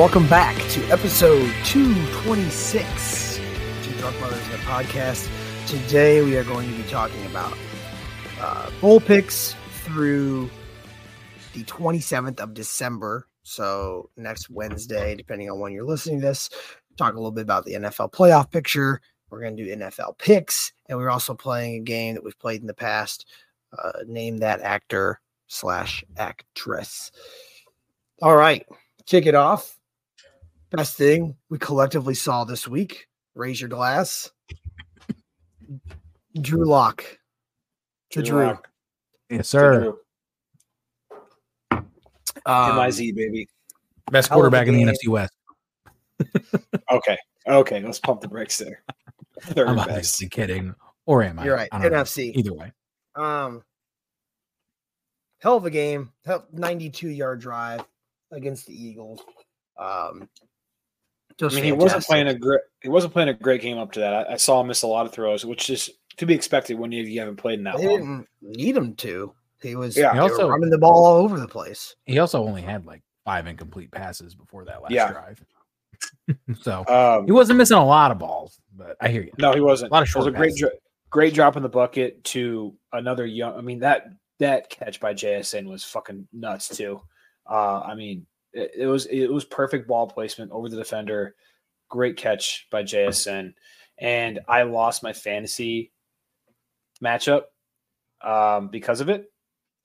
Welcome back to episode 226 Two Drunk Brothers in podcast. Today we are going to be talking about uh, bowl picks through the 27th of December. So next Wednesday, depending on when you're listening to this, talk a little bit about the NFL playoff picture. We're going to do NFL picks, and we're also playing a game that we've played in the past. Uh, name that actor slash actress. All right, kick it off. Best thing we collectively saw this week. Raise your glass. Drew Lock. To Drew. Lock. Yes, sir. Um, MIZ, baby. Best Hell of a quarterback in the game. NFC West. Okay. Okay. Let's pump the brakes there. Third I'm best. obviously kidding. Or am I? You're right. I don't know. NFC. Either way. Um, hell of a game. Hell, 92 yard drive against the Eagles. Um, I mean, he wasn't playing a great. He wasn't playing a great game up to that. I, I saw him miss a lot of throws, which is to be expected when you, you haven't played in that They long. didn't need him to. He was Yeah. He also- running the ball all over the place. He also only had like five incomplete passes before that last Yeah. drive. so Um, he wasn't missing a lot of balls, but I hear you. no, he wasn't. A lot of It was a great, dro- great drop in the bucket to another young. I mean that that catch by JSN was fucking nuts too. Uh, I mean, it, it was it was perfect ball placement over the defender. Great catch by JSN, and I lost my fantasy matchup um, because of it.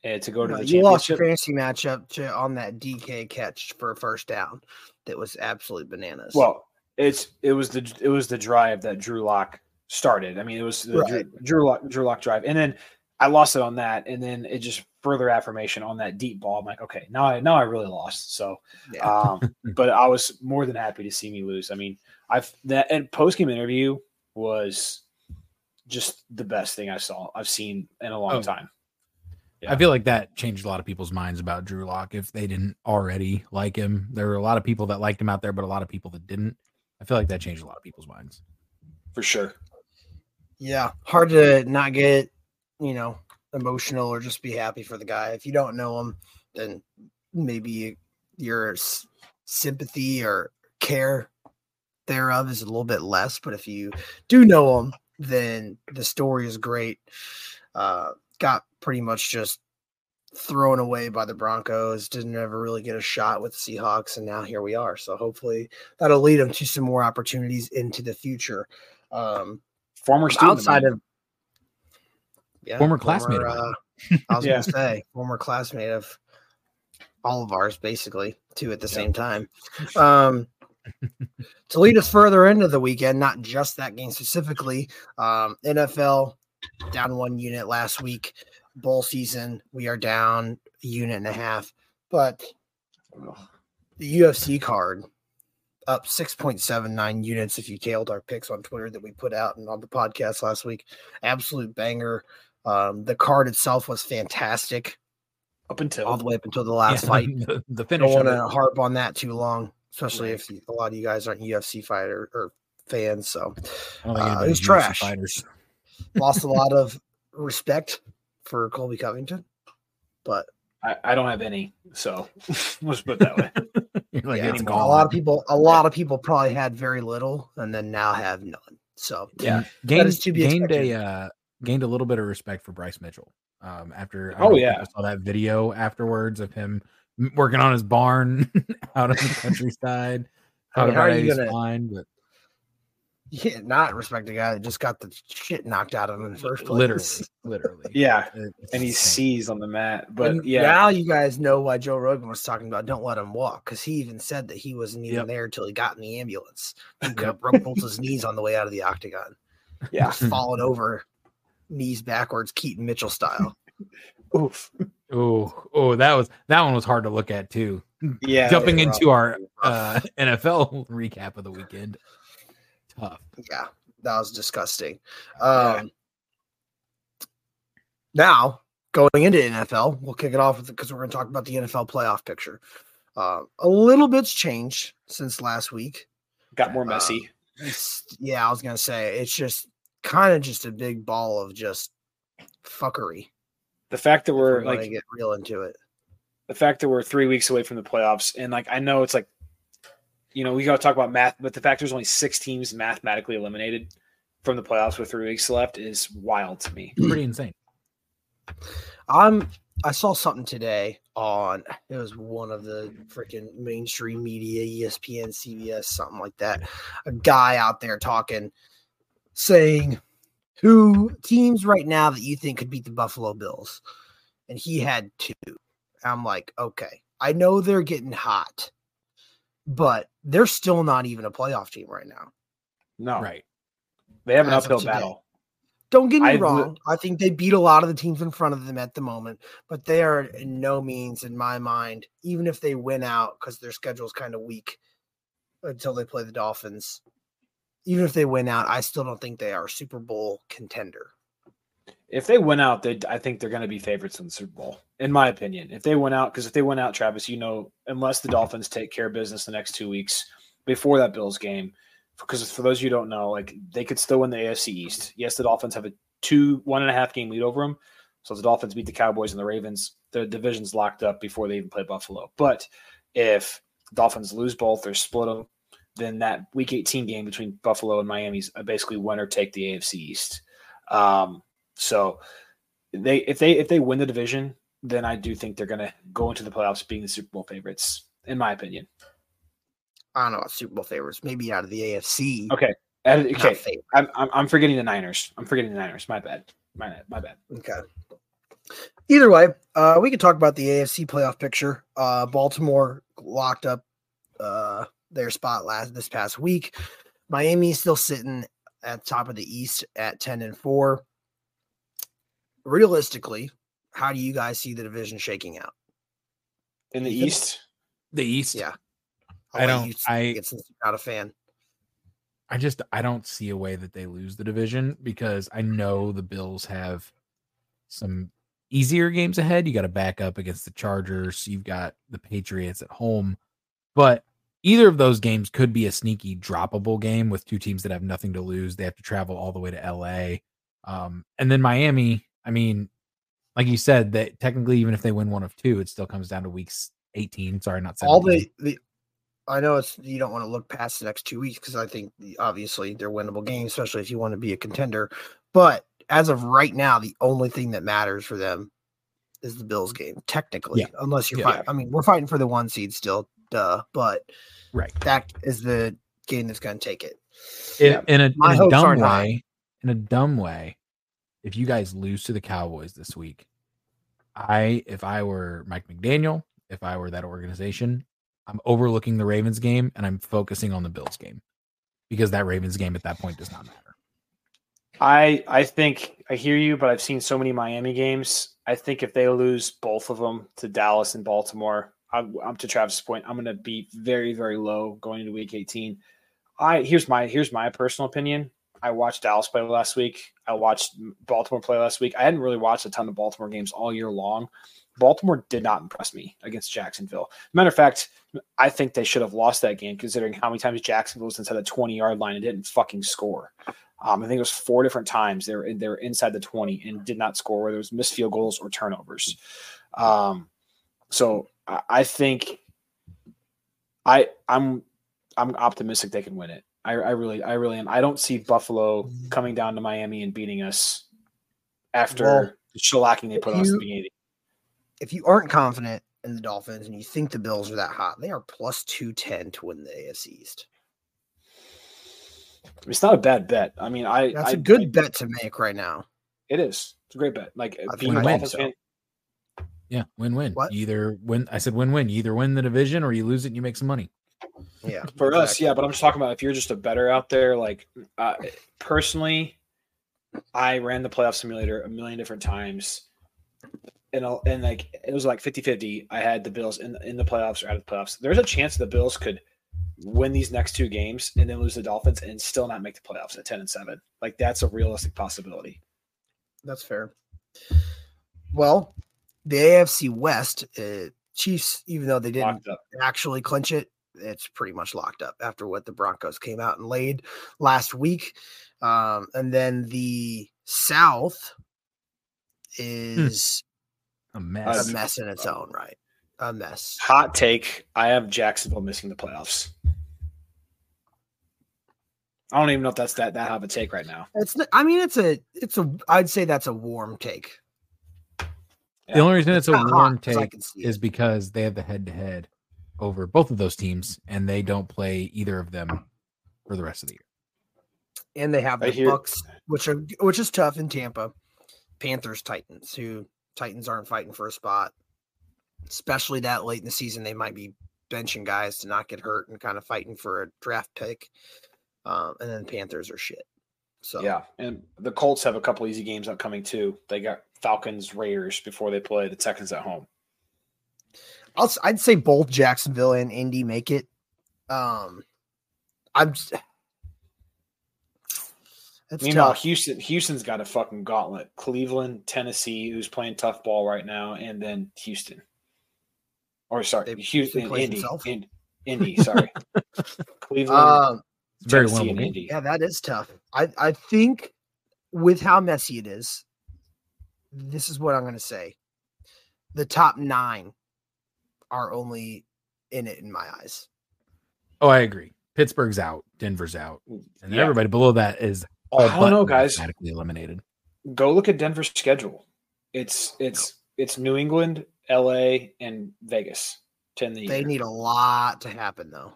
And to go to No, the you lost your fantasy matchup to, on that DK catch for a first down. That was absolute bananas. Well, it's it was the it was the drive that Drew Lock started. I mean, it was the Right. Drew, Drew Lock Drew Lock drive, and then I lost it on that, and then it just further affirmation on that deep ball. I'm like, okay, now I now I really lost. So, yeah. um, but I was more than happy to see me lose. I mean, I've that and post game interview was just the best thing I saw I've seen in a long Oh. time. Yeah. I feel like that changed a lot of people's minds about Drew Lock if they didn't already like him. There were a lot of people that liked him out there, but a lot of people that didn't. I feel like that changed a lot of people's minds. For sure. Yeah, hard to not get, you know, emotional or just be happy for the guy. If you don't know him, then maybe your s- sympathy or care thereof is a little bit less. But if you do know him, then the story is great. Uh, got pretty much just thrown away by the Broncos. Didn't ever really get a shot with the Seahawks, and now here we are. So hopefully that'll lead him to some more opportunities into the future. Um, Former student outside of yeah, Former classmate of uh. I was Yeah. gonna say former classmate of all of ours, basically, two at the Yeah. same time. Um, to lead us further into the weekend, not just that game specifically, um, NFL down one unit last week. Bowl season, we are down a unit and a half, but the UFC card up 6.79 units if you tailed our picks on Twitter that we put out and on the podcast last week. Absolute banger. Um, the card itself was fantastic up until all the way up until the last Yeah, fight. the, the Don't want to harp on that too long, especially Right. if you- a lot of you guys aren't UFC fighter or fans. So I don't think uh, it anybody's was trash. Fighters. lost a lot of respect for Colby Covington, but I, I don't have any, so let's put it that way. Like, yeah, it's a gone. lot of people, a lot of people probably had very little and then now have none. So Yeah. gained, is to be gained expected. a uh, gained a little bit of respect for Bryce Mitchell. Um, after Oh, know yeah. people saw that video afterwards of him working on his barn out in the countryside. I mean, how are you gonna- fine, but you can't respect a guy that just got the shit knocked out of him in the first place. literally, literally, Yeah, It- it's and he seized on the mat. But And yeah, now you guys know why Joe Rogan was talking about don't let him walk because he even said that he wasn't even Yep. there until he got in the ambulance. He could have Yep. broke both his knees on the way out of the octagon, yeah. falling over, knees backwards, Keaton Mitchell style. Oof. Oh, oh, that was that one was hard to look at too. Yeah. Jumping rough. into our uh, NFL recap of the weekend, tough. Yeah, that was disgusting. Um, Now going into NFL, we'll kick it off with because we're going to talk about the NFL playoff picture. Uh, a little bit's changed since last week. got more uh, messy. It's, yeah, I was gonna say it's just kind of just a big ball of just fuckery. the fact that we're gonna like get real into it. the fact that we're three weeks away from the playoffs, and like I know it's like you know, we got to talk about math, but the fact there's only six teams mathematically eliminated from the playoffs with three weeks left is wild to me. Pretty insane. I'm I saw something today on it was one of the freaking mainstream media, ESPN, CBS, something like that. A guy out there talking, saying who teams right now that you think could beat the Buffalo Bills, and he had two. I'm like, okay, I know they're getting hot, but they're still not even a playoff team right now. No, Right. they have an As uphill battle. Don't get me I- wrong. I think they beat a lot of the teams in front of them at the moment, but they are in no means, in my mind, even if they win out because their schedule is kind of weak until they play the Dolphins. Even if they win out, I still don't think they are Super Bowl contender. If they win out, they I think they're going to be favorites in the Super Bowl, in my opinion. If they win out, because if they win out, Travis, you know, unless the Dolphins take care of business the next two weeks before that Bills game, because for those of you don't know, like they could still win the AFC East. Yes, the Dolphins have a two one and a half game lead over them. So if the Dolphins beat the Cowboys and the Ravens, the division's locked up before they even play Buffalo. But if Dolphins lose both or split them, then that Week 18 game between Buffalo and Miami's basically winner take the AFC East. Um, so they if they if they win the division, then I do think they're going to go into the playoffs being the Super Bowl favorites, in my opinion. I don't know about Super Bowl favorites, maybe out of the AFC. Okay, okay. I'm, I'm I'm forgetting the Niners. I'm forgetting the Niners. My bad. My bad. My bad. Okay. Either way, uh, we can talk about the AFC playoff picture. Uh, Baltimore locked up uh, their spot last this past week. Miami is still sitting at top of the East at ten and four. Realistically, how do you guys see the division shaking out? In the Ethan? East, The East. Yeah. I let don't- I- it since you're not a fan. I just I don't see a way that they lose the division because I know the Bills have some easier games ahead. You got to back up against the Chargers. You've got the Patriots at home, but either of those games could be a sneaky droppable game with two teams that have nothing to lose. They have to travel all the way to LA, um, and then Miami. I mean, like you said, that technically even if they win one of two, it still comes down to weeks eighteen. Sorry, not 17. all the, the I know it's you don't want to look past the next two weeks because I think obviously they're winnable games, especially if you want to be a contender. But as of right now, the only thing that matters for them is the Bills game, technically, Yeah. unless you're Yeah. fighting. I mean, we're fighting for the one seed still, duh. But right. that is the game that's going to take it. in, Yeah. in a, in a dumb aren't way, in a dumb way, if you guys lose to the Cowboys this week, I if I were Mike McDaniel, if I were that organization, I'm overlooking the Ravens game and I'm focusing on the Bills game because that Ravens game at that point does not matter. I I think I hear you, but I've seen so many Miami games. I think if they lose both of them to Dallas and Baltimore, I'm, I'm to Travis' point. I'm going to be very very low going into Week 18. I here's my here's my personal opinion. I watched Dallas play last week. I watched Baltimore play last week. I hadn't really watched a ton of Baltimore games all year long. Baltimore did not impress me against Jacksonville. Matter of fact, I think they should have lost that game considering how many times Jacksonville was inside the 20 yard line and didn't fucking score. Um, I think it was four different times they were they were inside the 20 and did not score, whether it was missed field goals or turnovers. Um, so I, I think I I'm I'm optimistic they can win it. I, I really I really am. I don't see Buffalo mm-hmm. coming down to Miami and beating us after Well, the shellacking they put on us the beginning. If you aren't confident in the Dolphins and you think the Bills are that hot, they are plus 210 to win the AFC East. It's not a bad bet. I mean, I That's I- a good I- bet to make right now. It is. It's a great bet. Like I being a Dolphins so. fan, Yeah, win win. Either win. I said win win. You either win the division or you lose it and you make some money. Yeah. for us, yeah. But I'm just talking about if you're just a better out there. Like uh, personally, I ran the playoff simulator a million different times, and I'll- and like it was like 50-50. I had the Bills in in the playoffs or out of the playoffs. There's a chance the Bills could win these next two games and then lose the Dolphins and still not make the playoffs at ten and seven. Like that's a realistic possibility. That's fair. Well, the AFC West, uh, Chiefs, even though they didn't actually clinch it, it's pretty much locked up after what the Broncos came out and laid last week. Um, and then the South is A a mess. mess in its own right. A mess. Hot take: I have Jacksonville missing the playoffs. I don't even know if that's that that have a take right now. It's I mean it's a it's a I'd say that's a warm take. The only reason it's a not hot, warm 'cause I take is because they have the head to head over both of those teams, and they don't play either of them for the rest of the year. and they have the hear- Bucs, which are which is tough in Tampa. Panthers, Titans, who Titans aren't fighting for a spot, especially that late in the season. They might be benching guys to not get hurt and kind of fighting for a draft pick. Um, and then Panthers are shit. So Yeah, and the Colts have a couple easy games upcoming too. They got Falcons, Raiders before they play the Texans at home. I'll, s- I'd say both Jacksonville and Indy make it. Um, I'm. Meanwhile, tough. Houston Houston's got a fucking gauntlet. Cleveland, Tennessee, who's playing tough ball right now, and then Houston. Or sorry, They- Houston, plays Indy, Indy. Sorry, Cleveland, Um, It's very Tennessee, and winnable. Indy. Yeah, that is tough. I I think with how messy it is, this is what I'm going to say. The top nine are only in it in my eyes. Oh, I agree. Pittsburgh's out, Denver's out, and Yeah. everybody below that is all I don't but know, guys. mathematically eliminated. Go look at Denver's schedule. It's it's it's New England, L.A., and Vegas. To end the They year. need a lot to happen though.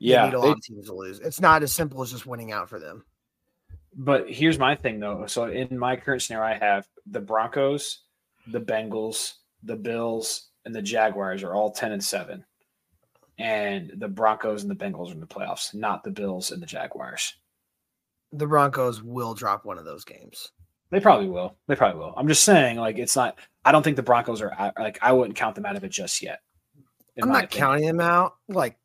Yeah, need a lot of teams to lose. It's not as simple as just winning out for them. But here's my thing though. So in my current scenario, I have the Broncos, the Bengals, the Bills, and the Jaguars are all ten and seven, and the Broncos and the Bengals are in the playoffs, not the Bills and the Jaguars. The Broncos will drop one of those games. They probably will. They probably will. I'm just saying, like it's not. I don't think the Broncos are like I wouldn't count them out of it just yet. I'm not opinion. counting them out, like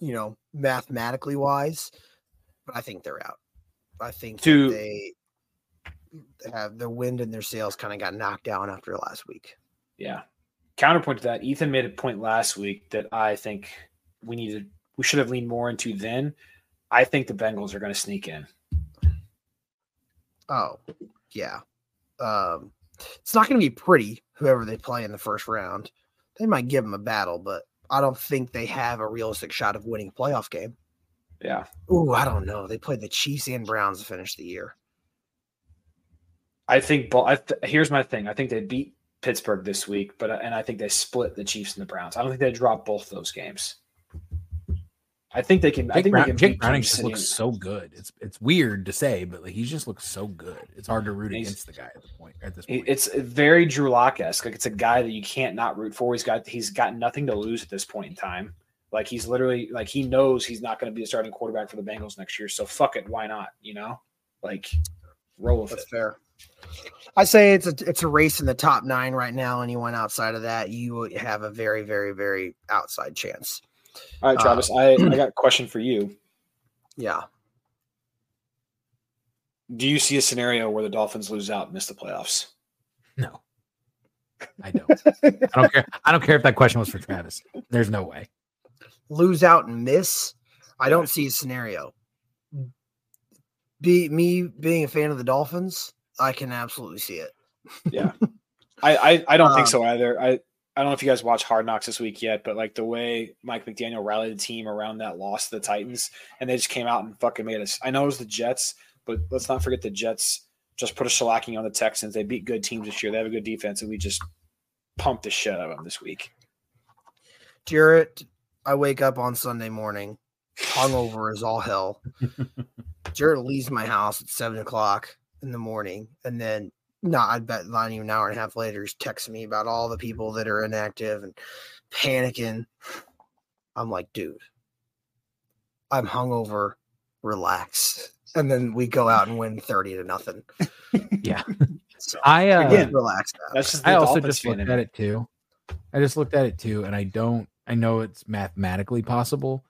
you know, mathematically wise, but I think they're out. I think To- they have the wind in their sails kind of got knocked down after last week. Yeah. Counterpoint to that, Ethan made a point last week that I think we needed. We should have leaned more into. Then, I think the Bengals are going to sneak in. Oh, yeah. Um, it's not going to be pretty, whoever they play in the first round. They might give them a battle, but I don't think they have a realistic shot of winning a playoff game. Yeah. Ooh, I don't know. They played the Chiefs and Browns to finish the year. I think. I th- here's my thing. I think they beat Pittsburgh this week, but and I think they split the Chiefs and the Browns. I don't think they drop both those games. I think they can. I think Brown, they can Jake beat Browning Kansas just looks so good. It's it's weird to say, but like he just looks so good. It's hard to root against the guy at the point at this point. It's very Drew Lock esque. Like it's a guy that you can't not root for. He's got he's got nothing to lose at this point in time. Like he's literally like he knows he's not going to be the starting quarterback for the Bengals next year. So fuck it, why not? You know, like roll with That's it. fair. I say it's a it's a race in the top nine right now. Anyone outside of that, you have a very, very, very outside chance. All right, Uh, Travis. I I got a question for you. Yeah. Do you see a scenario where the Dolphins lose out and miss the playoffs? no, I don't. I don't care. I don't care if that question was for Travis. There's no way. Lose out and miss. I don't see a scenario. Be me being a fan of the Dolphins, I can absolutely see it. Yeah, I I, I don't Um, think so either. I I don't know if you guys watched Hard Knocks this week yet, but like the way Mike McDaniel rallied the team around that loss to the Titans, and they just came out and fucking made us. I know it was the Jets, but let's not forget the Jets just put a shellacking on the Texans. They beat good teams this year. They have a good defense, and we just pumped the shit out of them this week. Jarrett, I wake up on Sunday morning, hungover as all hell. Jarrett leaves my house at seven o'clock in the morning, and then not I bet not even an hour and a half later, he's texting me about all the people that are inactive and panicking. I'm like, dude, I'm hungover, relax. And then we go out and win 30 to nothing. Yeah. So I uh, Again, relax now. That's just I also just looked at it too. I just looked at it too, and I don't. I know it's mathematically possible,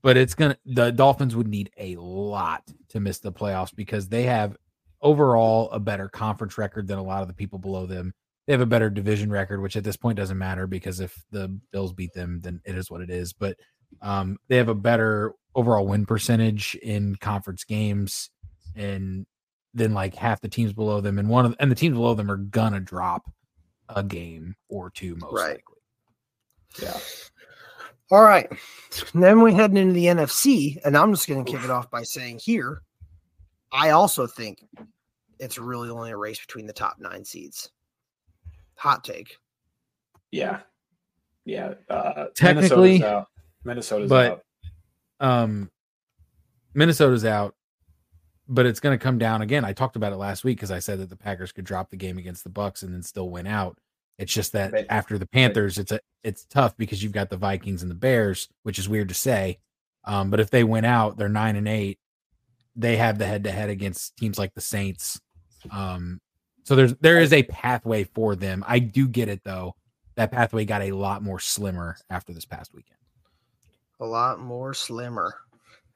but it's gonna. The Dolphins would need a lot to miss the playoffs because they have overall a better conference record than a lot of the people below them. They have a better division record, which at this point doesn't matter because if the Bills beat them, then it is what it is. But um, they have a better overall win percentage in conference games, and than like half the teams below them, and one of and the teams below them are gonna drop a game or two most Right. likely. Yeah. All right. Then we're heading into the NFC, and I'm just going to kick it off by saying here, I also think it's really only a race between the top nine seeds. Hot take. Yeah, yeah. Uh, Technically, Minnesota's out. Minnesota's but- out. um Minnesota's out, but it's going to come down again. I talked about it last week because I said that the Packers could drop the game against the Bucs and then still win out. It's just that But- after the Panthers, it's a it's tough because you've got the Vikings and the Bears, which is weird to say. Um, but if they win out, they're nine and eight. They have the head to head against teams like the Saints. Um, so there's there is a pathway for them. I do get it though. That pathway got a lot more slimmer after this past weekend. A lot more slimmer.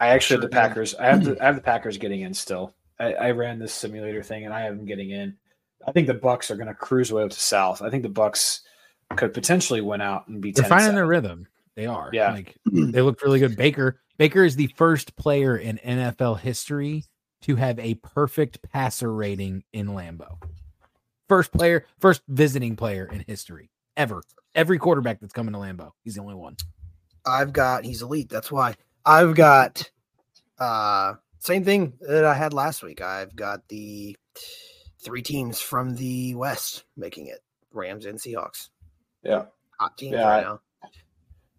I actually Sure have the did. Packers. I have the I have the Packers getting in still. I, I ran this simulator thing and I have them getting in. I think the Bucs are going to cruise way up to South. I think the Bucs could potentially win out and be. They're 10 and finding their rhythm. They are. Yeah. Like they looked really good. Baker Baker is the first player in NFL history to have a perfect passer rating in Lambeau. First player, first visiting player in history ever. Every quarterback that's coming to Lambeau, he's the only one. I've got he's elite. That's why I've got uh same thing that I had last week. I've got the three teams from the West making it Rams and Seahawks. Yeah. Hot teams Yeah, right I- now.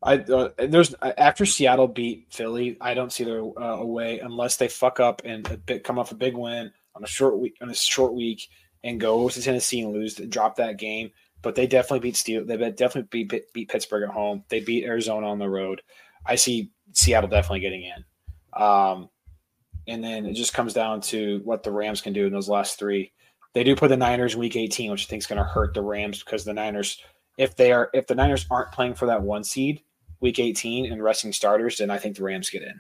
I uh, there's after Seattle beat Philly, I don't see their uh, a way unless they fuck up and a bit, come off a big win on a short week on a short week and go to Tennessee and lose, and drop that game. But they definitely beat Steel. They definitely beat beat Pittsburgh at home. They beat Arizona on the road. I see Seattle definitely getting in. Um, and then it just comes down to what the Rams can do in those last three. They do put the Niners in Week 18, which I think is going to hurt the Rams because the Niners, if they are, if the Niners aren't playing for that one seed, Week 18 and resting starters, then I think the Rams get in.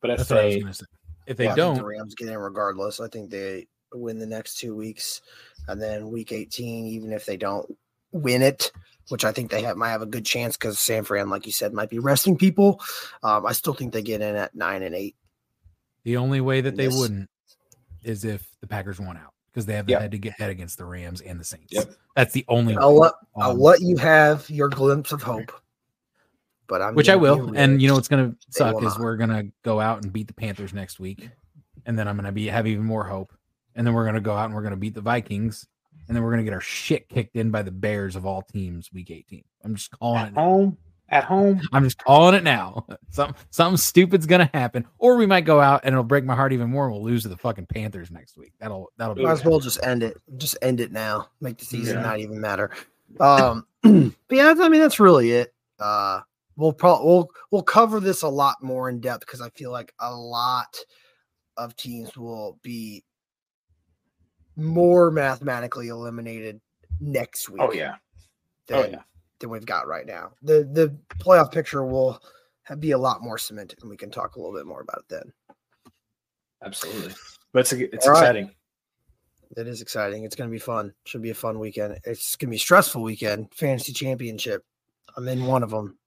But if That's what I was they, say. If they Yeah, I think don't, the Rams get in regardless. I think they win the next two weeks, and then week 18, even if they don't win it, which I think they have might have a good chance because San Fran, like you said, might be resting people. Um, I still think they get in at nine and eight. the only way that they Yes. wouldn't is if the Packers won out because they have the Yep. head to get head against the Rams and the Saints. Yep. That's the only I'll let I'll um, let you have your glimpse of hope, but I'm which I will. And you know realist. what's gonna suck is not. we're gonna go out and beat the Panthers next week, and then I'm gonna be have even more hope. And then we're gonna go out and we're gonna beat the Vikings, and then we're gonna get our shit kicked in by the Bears of all teams week 18. I'm just calling at it. home, at home, I'm just calling it now. Some something stupid's gonna happen, or we might go out and it'll break my heart even more. and We'll lose to the fucking Panthers next week. That'll that'll be might as well just end it. Just end it now. Make the season Yeah. not even matter. Um, but yeah, I mean that's really it. Uh, we'll probably we'll we'll cover this a lot more in depth because I feel like a lot of teams will be more mathematically eliminated next oh, week. oh yeah, than, oh yeah, than we've got right now. The the playoff picture will be a lot more cemented, and we can talk a little bit more about it then. absolutely. But it's it's All right. exciting. It is exciting. It's going to be fun. Should be a fun weekend. It's going to be a stressful weekend. Fantasy championship. I'm in one of them.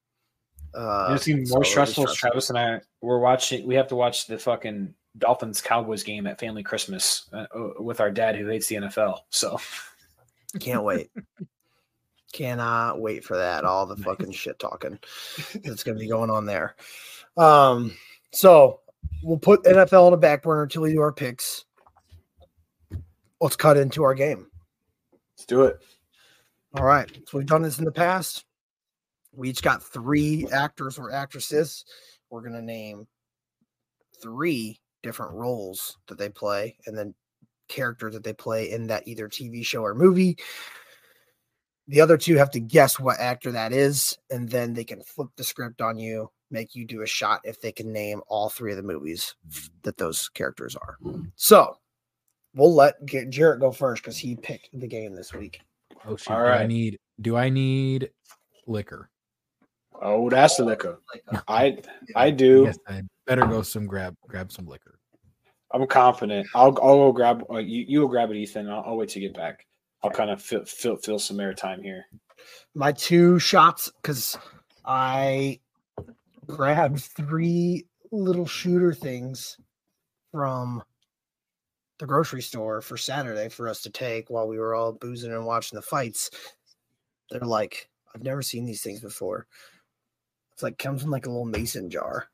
Uh, it's even more it'll be stressful. Travis and I we're watching. We have to watch the fucking Dolphins Cowboys game at family Christmas uh, uh, with our dad who hates the NFL. So Can't wait. Cannot wait for that. All the fucking shit talking that's going to be going on there. Um, so we'll put NFL on the back burner until we do our picks. Let's cut into our game. let's do it. All right. So we've done this in the past. We each got three actors or actresses. We're going to name three different roles that they play and then characters that they play in that either TV show or movie. The other two have to guess what actor that is, and then they can flip the script on you, make you do a shot if they can name all three of the movies that those characters are. So we'll let G- Jarrett go first because he picked the game this week. Oh shit! All Do I need do I need liquor? Oh, that's the liquor. I I do. Yes, I better go some grab grab some liquor. I'm confident. I'll I'll go grab. Uh, you you will grab it, Ethan. I'll, I'll wait to get back. I'll kind of fill, fill fill some airtime here. my two shots because I grabbed three little shooter things from the grocery store for Saturday for us to take while we were all boozing and watching the fights. They're like, I've never seen these things before. It's like comes in like a little mason jar.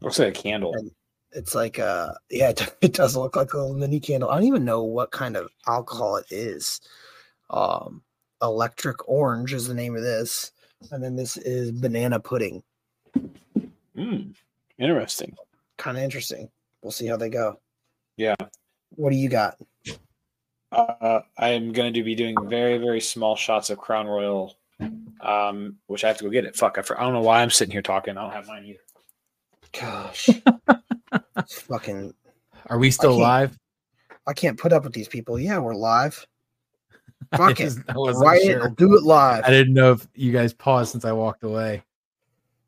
Looks like a candle. And- It's like uh yeah, it, it does look like a little mini candle. I don't even know what kind of alcohol it is. Um electric orange is the name of this. And then this is banana pudding. Mm, interesting. Kind of interesting. We'll see how they go. Yeah. What do you got? Uh, I am going to be doing very, very small shots of Crown Royal, um, which I have to go get it. Fuck, I, for, I don't know why I'm sitting here talking. I don't have mine either. Gosh. It's fucking Are we still can't- live? I can't put up with these people. Yeah, we're live. Fuck it. just- I wasn't Write it sure. or do it live. I didn't know if you guys paused since I walked away.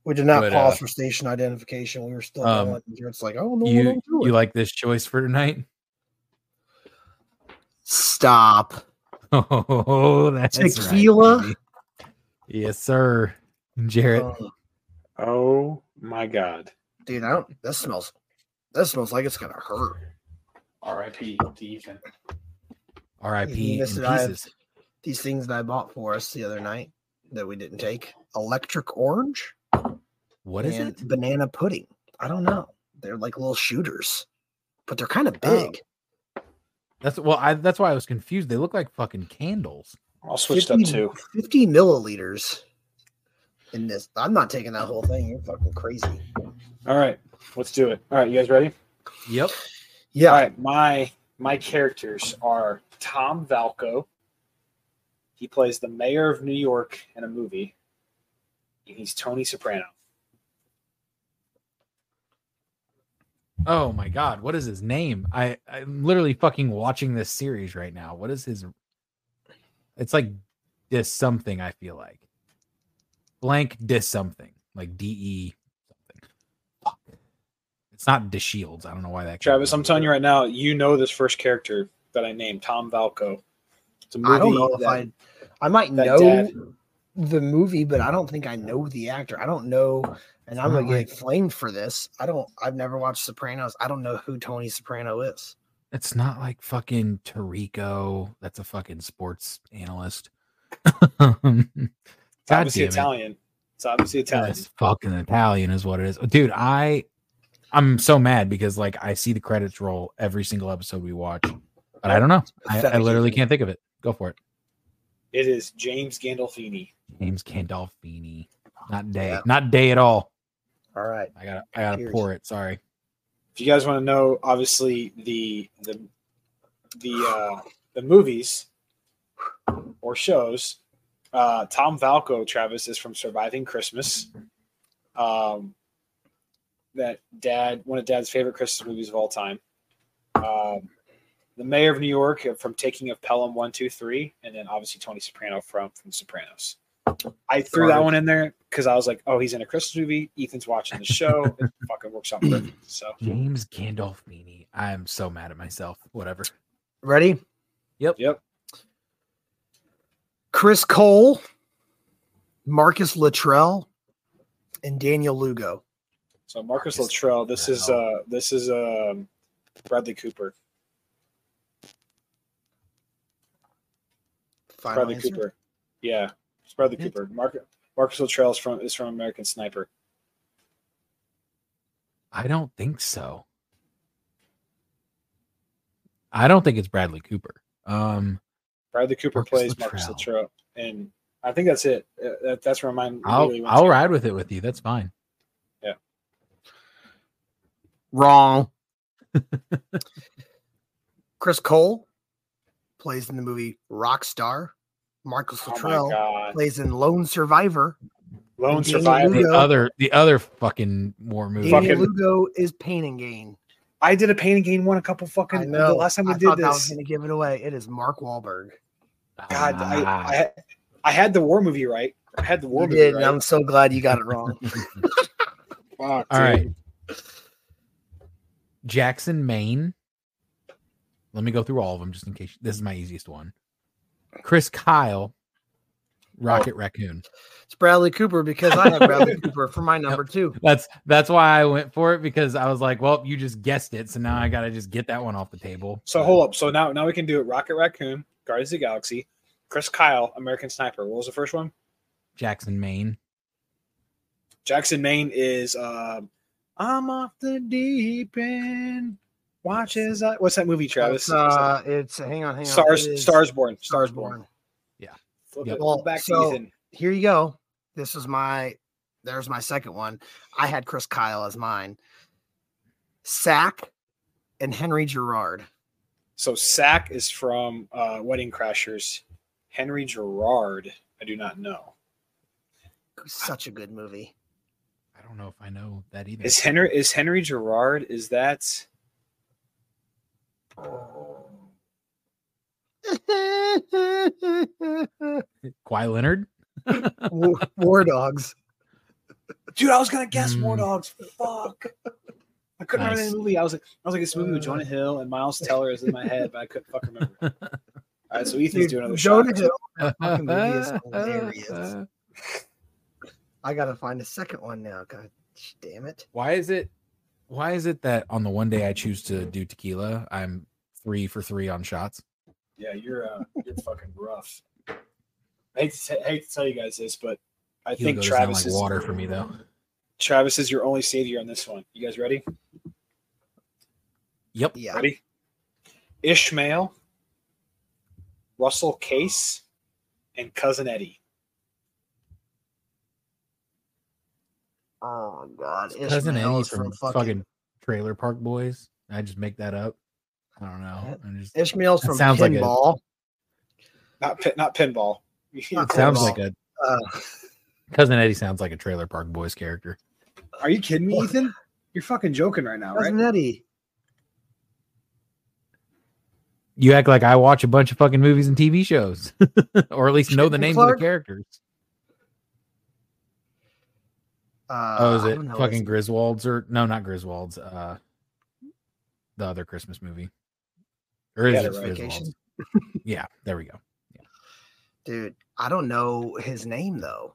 We did not But, pause uh, for station identification. We were still um, going. It's like, oh no, You don't you like this choice for tonight? Stop. Oh, that's right, Tequila? baby. Yes, sir. Jarrett, Oh, Oh my God. dude, I don't. That smells. That smells like it's gonna hurt. R.I.P. to Ethan. R.I.P. in Listen, I have- pieces. These things that I bought for us the other night that we didn't take. Electric orange. What is it? Banana pudding. I don't know. They're like little shooters, but they're kind of Oh. big. That's well. I that's why I was confused. They look like fucking candles. I'll switch up 50 too. 50 milliliters in this. I'm not taking that whole thing. You're fucking crazy. All right, let's do it. All right, you guys ready? Yep. Yeah. All right, my my characters are Tom Valco. He plays the mayor of New York in a movie. And he's Tony Soprano. Oh my god, what is his name? I I'm literally fucking watching this series right now. What is his? It's like dis something. I feel like blank dis something like D E something. Fuck. It's not De Shields. I don't know why that. Travis. I'm telling you right now, you know this first character that I named, Tom Valco. It's a movie I don't know if I. I might know dad- the movie, but I don't think I know the actor. I don't know, and I'm gonna get flamed for this. I don't. I've never watched Sopranos. I don't know who Tony Soprano is. It's not like fucking Tirico. That's a fucking sports analyst. Um, God It's obviously it. Italian. It's obviously Italian. That's fucking Italian is what it is. Dude, I I'm so mad because like I see the credits roll every single episode we watch. But I don't know. I, I literally can't think of it. Go for it. It is James Gandolfini. James Gandolfini. Not day. Yeah. Not day at all. All right. I gotta I gotta Cheers. pour it. Sorry. If you guys want to know, obviously the the the uh, the movies or shows, uh, Tom Valco, Travis is from Surviving Christmas. Um, that dad, one of Dad's favorite Christmas movies of all time. Um, the Mayor of New York uh, from Taking of Pelham one two three, and then obviously Tony Soprano from from Sopranos. I threw that one in there because I was like, oh, he's in a Christmas movie. Ethan's watching the show. it fucking works out perfect. So James Gandolfini. I am so mad at myself. Whatever. Ready? Yep. Yep. Chris Cole, Marcus Luttrell, and Daniel Lugo. So Marcus Marcus Luttrell, this is Luttrell. uh this is um Bradley Cooper. Final Bradley answer? Cooper. Yeah. It's Bradley Yeah. Cooper. Mark, Marcus Luttrell is from is from American Sniper. I don't think so. I don't think it's Bradley Cooper. Um Bradley Cooper Marcus plays Marcus Luttrell. Luttrell. And I think that's it. Uh, That, that's where mine I'll really I'll to. ride with it with you. That's fine. Yeah. Wrong. Chris Cole plays in the movie Rockstar. Marcus Oh Luttrell god. plays in Lone Survivor. Lone Daniel Survivor. The other the other fucking war movie. Daniel Fucking- Lugo is Pain and Gain. I did a pain and gain one a couple I fucking know. the last time we I did this. I was going to give it away. It is Mark Wahlberg. God, I, Ah. I had- I had the war movie right. I had the war You movie did, and right. I'm so glad you got it wrong. Fuck, All dude. right. Jackson, Maine. Let me go through all of them just in case. This is my easiest one. Chris Kyle, Rocket Raccoon. It's Bradley Cooper because I have Bradley Cooper for my number two. That's that's why I went for it because I was like, well, you just guessed it, so now I gotta just get that one off the table. So hold up. So now now we can do it. Rocket Raccoon, Guardians of the Galaxy, Chris Kyle, American Sniper. What was the first one? Jackson, Maine. Jackson Maine is um, I'm off the deep end. Watch as I. What's that movie, Travis? It's, uh, it's hang on, hang on. Stars, It is Stars Born, Stars Born. Flip Yep. Well, back so- to Ethan. Here you go. This is my. There's my second one. I had Chris Kyle as mine. Sack and Henry Girard. So Sack is from uh, Wedding Crashers. Henry Girard, I do not know. Such a good movie. I don't know if I know that either. Is Henry is Henry Girard? Is that Kawhi Leonard? War, War Dogs. dude? I was gonna guess War Mm. Dogs. Fuck. I couldn't remember the Nice. of the movie. I was like, I was like, this movie with Jonah Hill and Miles Teller is in my head, but I couldn't fucking remember. All right, so Ethan's Dude, doing another Jonah shot. Hill. That fucking movie is hilarious. I gotta find a second one now. God damn it. Why is it? Why is it that on the one day I choose to do tequila, I'm three for three on shots? Yeah, you're uh, you're fucking rough. I hate to, t- hate to tell you guys this, but I Tequila think Travis like is water for me though. Travis is your only savior on this one. You guys ready? Yep. Yeah. Ready? Ishmael, Russell Case, and cousin Eddie. Oh my god. Cousin Ishmael Eddie is from, fucking, Trailer Park Boys. I just make that up. I don't know. I'm just, Ishmael's from sounds like a- Pinball. Not pin, not pinball. Not sounds Pinball. like a Uh, cousin Eddie sounds like a Trailer Park Boys character. Are you kidding me, Ethan? You're fucking joking right now, right? Cousin Eddie. You act like I watch a bunch of fucking movies and TV shows, or at least know the Chicken names Clark? of the characters. Uh, oh, is it know fucking Griswolds or no, not Griswolds? Uh, the other Christmas movie, or is it it right. Vacation? Griswolds? yeah, there we go. Dude, I don't know his name though.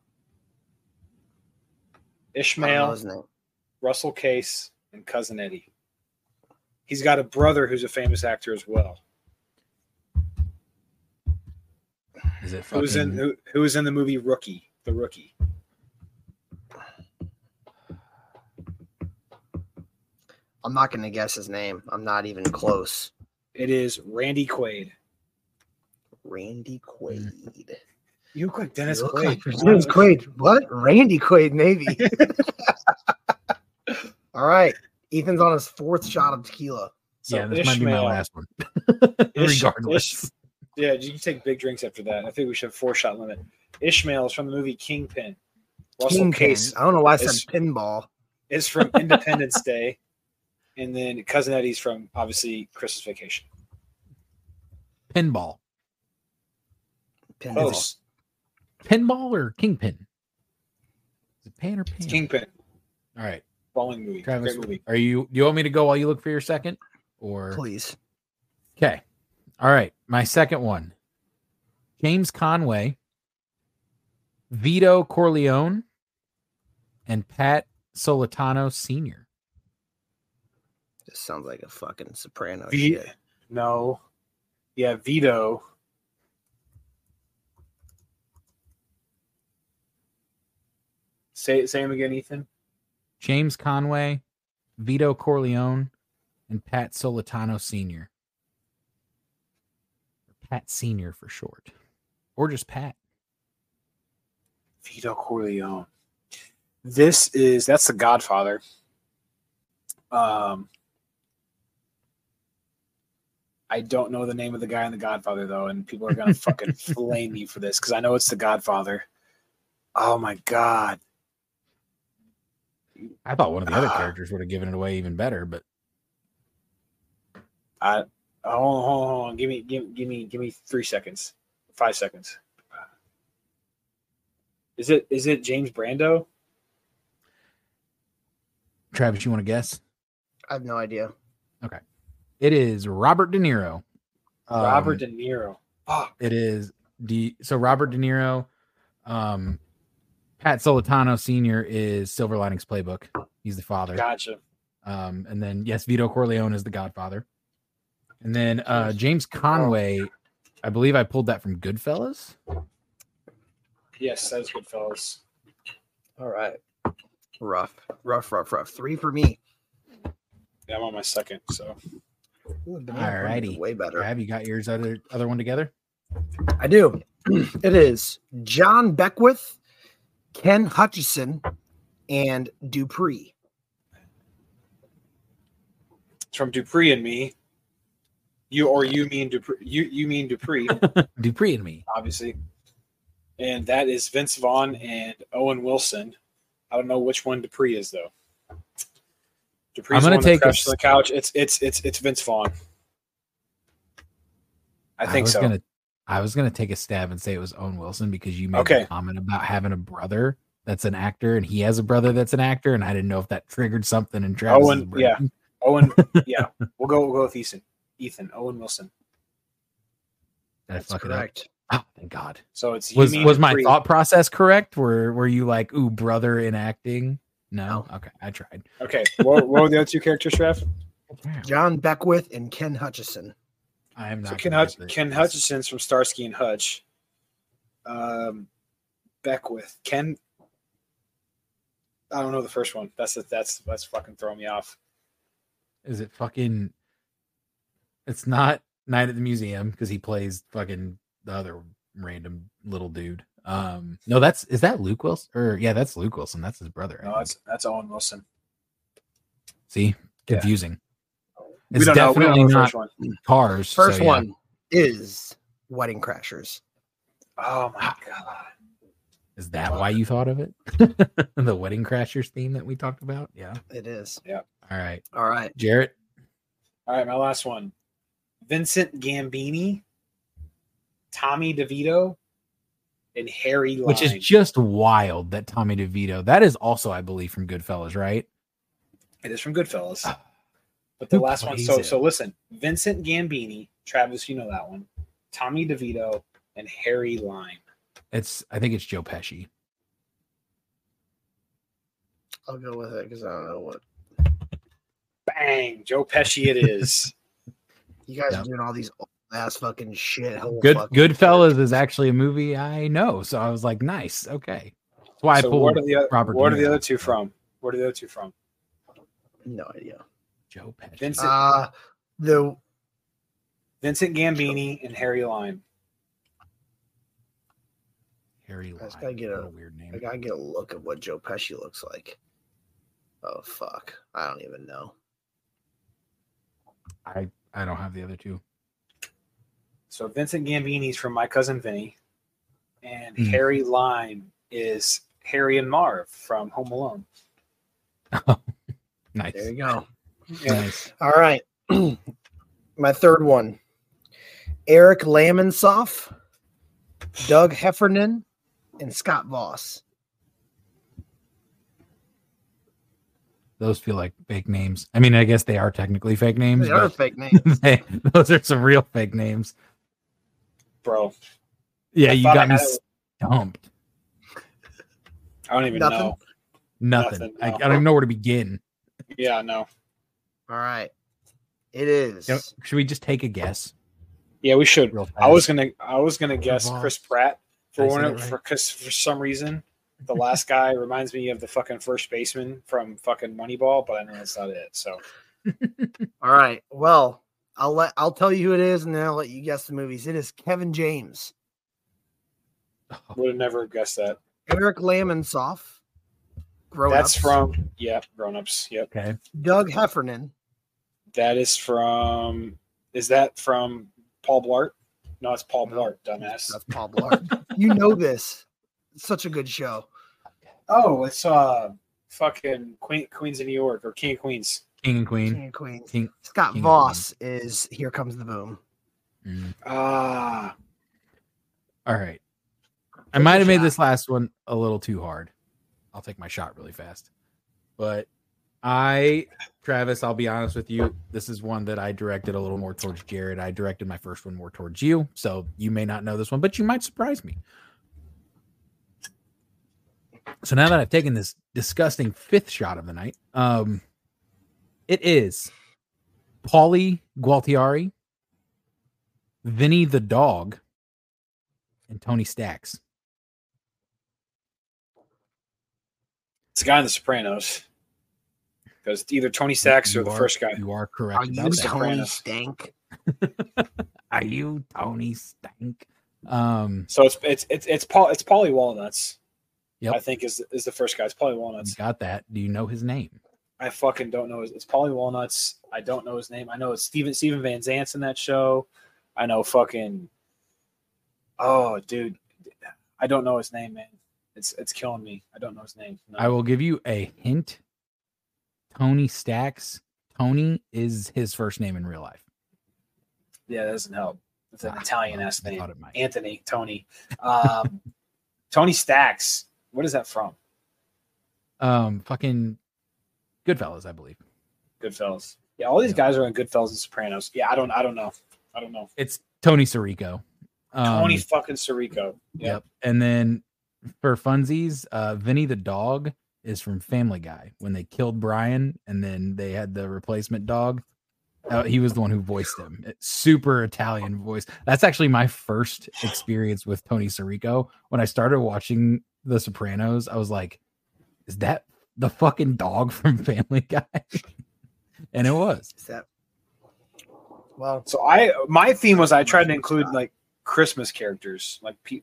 I don't know Ishmael, his name. Russell Case, and cousin Eddie. He's got a brother who's a famous actor as well. Is it Who was in who, who was in the movie Rookie? The Rookie. I'm not gonna guess his name. I'm not even close. It is Randy Quaid. Randy hmm. Quaid. You look like Dennis You look Quaid. like Dennis Quaid. What? Randy Quaid, maybe. All right. Ethan's on his fourth shot of tequila. So yeah, this might be my last one. Ish- Regardless, Ish- yeah, you can take big drinks after that. I think we should have four shot limit. Ishmael is from the movie Kingpin. Russell Kingpin. Case I don't know why I said is- pinball. It's from Independence Day. And then Cousin Eddie's from obviously Christmas Vacation. pinball, Pinball. Close. pinball or kingpin? Is it pan or pan? It's Kingpin. All right, Bowling movie. Travis, Great movie. are you? You want me to go while you look for your second, or Please. okay? All right, my second one. James Conway, Vito Corleone, and Pat Solitano Sr. This sounds like a fucking soprano V- shit. No. Yeah, Vito. Say say him again, Ethan. James Conway, Vito Corleone, and Pat Solitano Sr. Pat Sr. for short. Or just Pat. Vito Corleone. This is that's the Godfather. Um, I don't know the name of the guy in the Godfather though, and people are gonna fucking flame me for this because I know it's the Godfather. Oh my god! I thought one of the other Ah. characters would have given it away even better, but I oh, hold on, hold on, hold on. Give me, give, give me, give me three seconds, five seconds. Is it is it James Brando? Travis, you want to guess? I have no idea. It is Robert De Niro. Robert Um, De Niro. Fuck. It is the so Robert De Niro, um, Pat Solitano Sr. is Silver Linings Playbook. He's the father. Gotcha. Um, and then yes, Vito Corleone is the Godfather. And then uh James Conway, I believe I pulled that from Goodfellas. Yes, that's good, fellas. All right. Rough, rough, rough, rough. Three for me. Yeah, I'm on my second. So Ooh, banana pudding way better. Have you got yours other other one together? I do. it is John Beckwith, Ken Hutchinson, and Dupree. it's from Dupree and me. You or you mean Dupree? You you mean Dupree, Dupree and me. obviously. And that is Vince Vaughn and Owen Wilson. I don't know which one Dupree is though. Dupree's I'm gonna the one take a crashed to s- the couch. It's it's it's it's Vince Vaughn. I think was so. Gonna, I was gonna take a stab and say it was Owen Wilson because you made Okay. a comment about having a brother that's an actor and he has a brother that's an actor, and I didn't know if that triggered something in Travis. Owen, yeah. Owen, yeah, we'll go. We'll go with Ethan. Ethan Owen Wilson. Did That's fuck it up? correct. Oh, thank God. So it's Was was my Dupree. thought process correct? Were were you like, ooh, brother in acting? No. No. Okay, I tried. Okay, what, what were the other two characters, Trev? John Beckwith and Ken Hutchinson. I am not. So Ken, gonna Hutch- Ken Hutchinson's from Starsky and Hutch. Um, Beckwith. Ken. I don't know the first one. That's that's that's fucking throwing me off. Is it fucking? It's not Night at the Museum because he plays fucking the other random little dude. Um, no, that's is that Luke Wilson? Or yeah, that's Luke Wilson. That's his brother. No, that's that's Owen Wilson. See, Yeah. confusing. We It's don't know. We don't definitely know the not first one. Cars. First so, yeah. one is Wedding Crashers. Oh my god. Is that why you thought of it? the Wedding Crashers theme that we talked about. Yeah. it is. Yeah. All right. All right, Jarrett. All right, my last one. Vincent Gambini, Tommy DeVito, and Harry Lime. Which is just wild that Tommy DeVito. That is also, I believe, from Goodfellas, right? It is from Goodfellas. Ah, but the Who last one, so it? so listen, Vincent Gambini, Travis, you know that one. Tommy DeVito and Harry Lime. It's. I think it's Joe Pesci. I'll go with it because I don't know what Bang, Joe Pesci it is. you guys Yeah. are doing. All these old ass fucking shit. Good fucking- Goodfellas is actually a movie I know, so I was like, nice, okay. That's why so I pulled what are the other, Robert. what are the other two from? What are the other two from? No idea. Joe Pesci. Vincent Uh the Vincent Gambini and Harry Lime. Harry I just gotta get a- What weird name. I gotta get a look at what Joe Pesci looks like. Oh fuck! I don't even know. I I don't have the other two. So Vincent Gambini's from My Cousin Vinny, and Hmm. Harry Lime is Harry and Marv from Home Alone. Nice. There you go. Nice. All right. My third one. Eric Lamonsoff, Doug Heffernan, and Scott Voss. Those feel like fake names. I mean, I guess they are technically fake names. They are fake names. they- those are some real fake names. Bro, Yeah, I you got me stumped. I don't even Nothing? know. Nothing. Nothing, I, no. I don't even know where to begin. Yeah, no. All right. It is. You know, should we just take a guess? Yeah, we should. Real I was gonna I was gonna guess Voss. Chris Pratt for Did I say one right? for because for some reason the last guy reminds me of the fucking first baseman from fucking Moneyball, but I know that's not it. So All right. Well, I'll let I'll tell you who it is, and then I'll let you guess the movies. It is Kevin James, would have never guessed that. Eric Lamonsoff, Grown That's Ups, from yeah, grown ups. Yep. Okay. Doug Heffernan, That is from is that from Paul Blart? No, it's Paul Blart, dumbass. That's Paul Blart. you know this. It's such a good show. Oh, it's uh fucking Queen Queens of New York or King of Queens. King and Queen. King of Queens. King. Scott King Voss is Here Comes the Boom. Mm. Ah, All right. I might have made this last one a little too hard. I'll take my shot really fast. But I, Travis, I'll be honest with you. This is one that I directed a little more towards Jared. I directed my first one more towards you. So you may not know this one, but you might surprise me. So now that I've taken this disgusting fifth shot of the night, um, it is Paulie Gualtieri, Vinny the dog, and Tony Stacks. It's the guy in The Sopranos. Because either Tony Stacks or You the are- first guy. You are correct. Are you about The that. Tony Sopranos. Stank? Are you Tony Stank? Um, So it's it's it's it's Paul it's Paulie Walnuts. Yep. I think is is the first guy. It's Paulie you Walnuts. got that. Do you know his name? I fucking don't know. His, it's Paulie Walnuts. I don't know his name. I know it's Steven Steven Van Zandt's in that show. I know fucking. Oh, dude, I don't know his name, man. It's it's killing me. I don't know his name. No. I will give you a hint. Tony Stacks. Tony is his first name in real life. yeah, that doesn't help. It's an Ah, Italian ass name. thought it might. Anthony Tony. Um, Tony Stacks. What is that from? Um, fucking Goodfellas, I believe. Goodfellas. Yeah, all these Yeah. guys are in Goodfellas and Sopranos. Yeah, I don't. I don't know. I don't know. It's Tony Sirico. Um, Tony fucking Sirico. Yeah. Yep. And then for funsies, uh, Vinny the dog is from Family Guy. When they killed Brian, and then they had the replacement dog. Uh, he was the one who voiced him. It's super Italian voice. That's actually my first experience with Tony Sirico. When I started watching The Sopranos, I was like, "Is that the fucking dog from Family Guy?" and it was. That? Well, So I my theme was I tried to include like Christmas characters, like pe-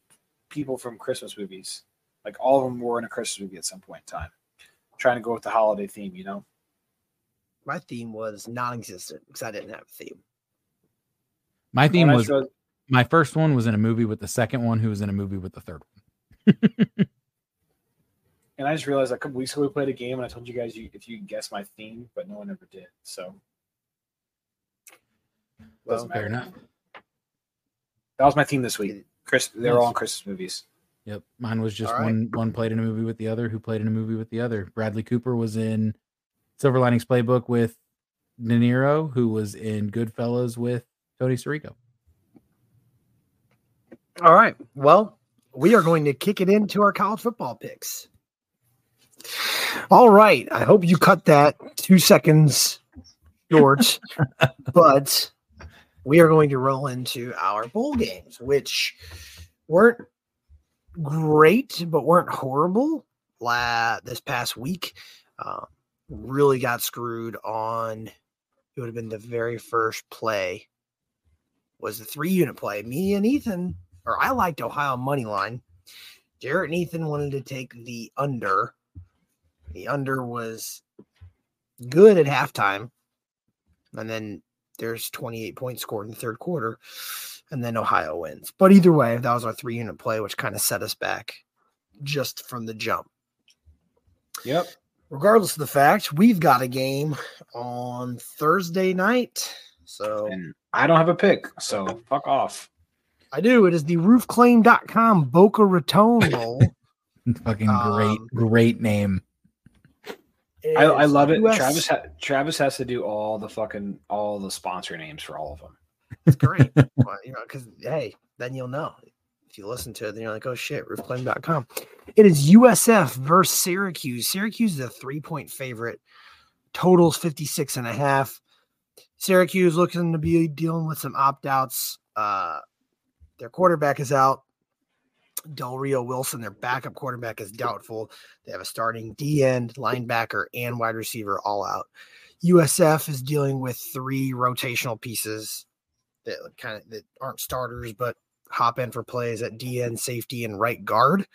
people from Christmas movies. Like all of them were in a Christmas movie at some point in time. Trying to go with the holiday theme, you know. my theme was non-existent because I didn't have a theme. My theme When was showed- my first one was in a movie with the second one, who was in a movie with the third one. and I just realized a couple weeks ago we played a game and I told you guys you, if you could guess my theme, but no one ever did. So Well, Doesn't Fair enough. that was my theme this week. Chris, they were all in Christmas movies. Yep, mine was just All right. one. One played in a movie with the other. Who played in a movie with the other? Bradley Cooper was in Silver Linings Playbook with De Niro, who was in Goodfellas with Tony Sirico. All right. Well, we are going to kick it into our college football picks. All right. I hope you cut that two seconds short, but we are going to roll into our bowl games, which weren't great, but weren't horrible la- this past week. Uh, really got screwed on. It would have been the very first play was the three unit play. Me and Ethan, or I liked Ohio money line. Jarrett and Ethan wanted to take the under. The under was good at halftime. And then there's 28 points scored in the third quarter. And then Ohio wins. But either way, that was our three unit play, which kind of set us back just from the jump. Yep. Regardless of the fact, we've got a game on Thursday night. So And I don't have a pick, so fuck off. I do. It is the roofclaim.com Boca Raton Bowl. Fucking great, Um, great name. It I, I love it. US Travis ha- Travis has to do all the fucking all the sponsor names for all of them. It's great. well, you know, because hey, then you'll know. If you listen to it, then you're like, oh shit, roofclaim.com. It is USF versus Syracuse. Syracuse is a three-point favorite. Totals 56 and a half. Syracuse looking to be dealing with some opt-outs. Uh their quarterback is out. Del Rio Wilson, their backup quarterback, is doubtful. They have a starting D end, linebacker, and wide receiver all out. USF is dealing with three rotational pieces that kind of that aren't starters, but hop in for plays at D end, safety, and right guard.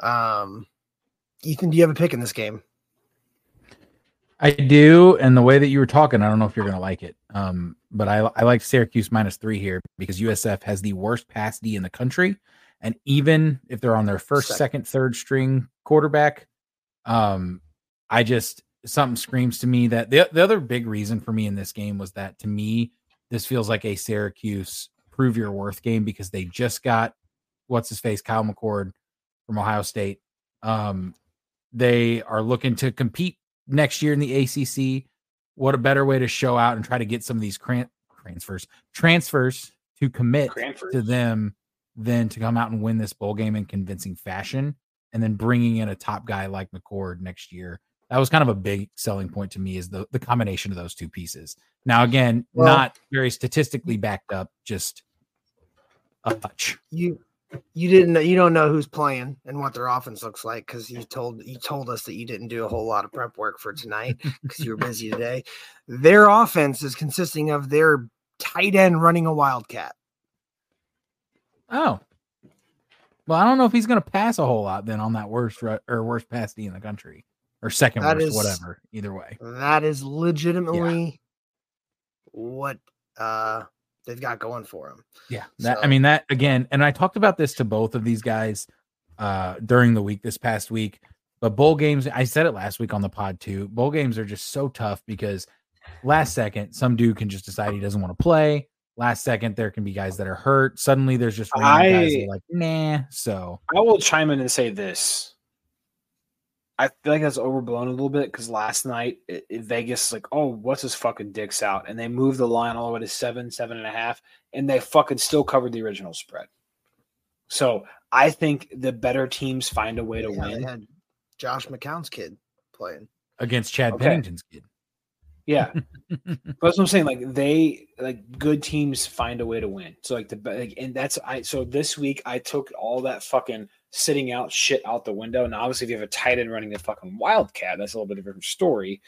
Um, Ethan, do you have a pick in this game? I do, and the way that you were talking, I don't know if you're gonna like it. Um, but I I like Syracuse minus three here because USF has the worst pass D in the country, and even if they're on their first, Second. second, third string quarterback, um, I just something screams to me that the the other big reason for me in this game was that to me this feels like a Syracuse prove your worth game because they just got what's his face Kyle McCord from Ohio State. Um, they are looking to compete next year in the ACC. What a better way to show out and try to get some of these cran- transfers transfers to commit Cranford. to them than to come out and win this bowl game in convincing fashion and then bringing in a top guy like McCord next year. That was kind of a big selling point to me is the, the combination of those two pieces. Now, again, Well- not very statistically backed up, just a touch. You You didn't know you don't know who's playing and what their offense looks like because you told you told us that you didn't do a whole lot of prep work for tonight because you were busy today. Their offense is consisting of their tight end running a wildcat. Oh. Well, I don't know if he's going to pass a whole lot then on that worst or worst pass D in the country or second That worst, is- whatever. Either way, That is legitimately what uh they've got going for them. yeah. That I mean that again, and I talked about this to both of these guys uh during the week this past week. But bowl games, I said it last week on the pod too. Bowl games are just so tough because last second some dude can just decide he doesn't want to play. Last second there can be guys that are hurt. Suddenly there's just random guys that are like nah. So I will chime in and say this. I feel like that's overblown a little bit because last night it, it- Vegas is like, oh, what's his fucking dicks out? And they moved the line all the way to seven, seven and a half, and they fucking still covered the original spread. So I think the better teams find a way to Yeah, they win. had Josh McCown's kid playing. against Chad Okay. Pennington's kid. Yeah, But that's what I'm saying. Like they, like good teams find a way to win. So like the like, and that's I. So this week I took all that fucking sitting out shit out the window. And obviously if you have a tight end running the fucking wildcat, that's a little bit of a different story.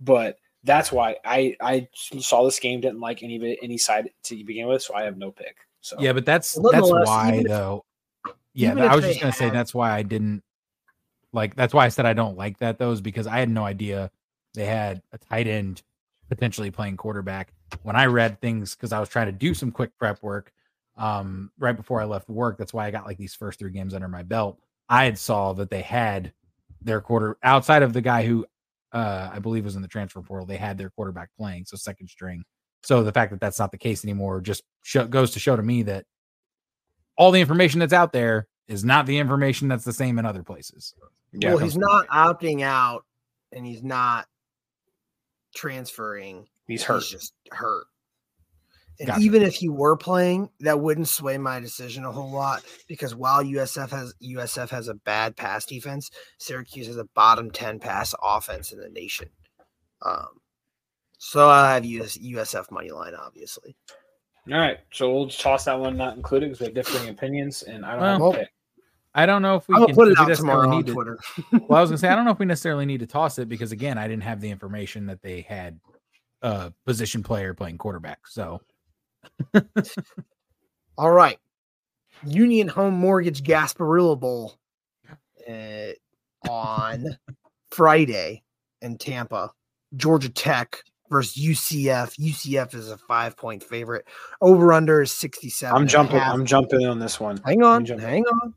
But that's why I I saw this game didn't like any of it any side to begin with, so I have no pick. So Yeah, but that's that's why if- though. Yeah, that- I was just gonna say that's why I didn't like. That's why I said I don't like that. Those because I had no idea they had a tight end potentially playing quarterback. When I read things because I was trying to do some quick prep work um right before I left work. That's why I got like these first three games under my belt. I had saw that they had their quarter outside of the guy who uh I believe was in the transfer portal. They had their quarterback playing, so second string. So the fact that that's not the case anymore just sho goes to show to me that all the information that's out there is not the information that's the same in other places. well, he's not opting out and he's not transferring. he's hurt. He's just hurt. And Gotcha. even if he were playing, that wouldn't sway my decision a whole lot because while USF has USF has a bad pass defense, Syracuse has a bottom ten pass offense in the nation. Um, so I have US, USF money line, obviously. All right, so we'll just toss that one not included because we have differing opinions, and I don't have Well, a pick. I don't know if we I'm can gonna put it we out necessarily tomorrow on need to- Twitter. well, I was gonna say I don't know if we necessarily need to toss it because again, I didn't have the information that they had a position player playing quarterback. So All right. Union Home Mortgage Gasparilla Bowl uh, on Friday in Tampa. Georgia Tech versus UCF. UCF is a five point favorite. Over under is 67. I'm jumping. I'm jumping on this one. Hang on. Hang on.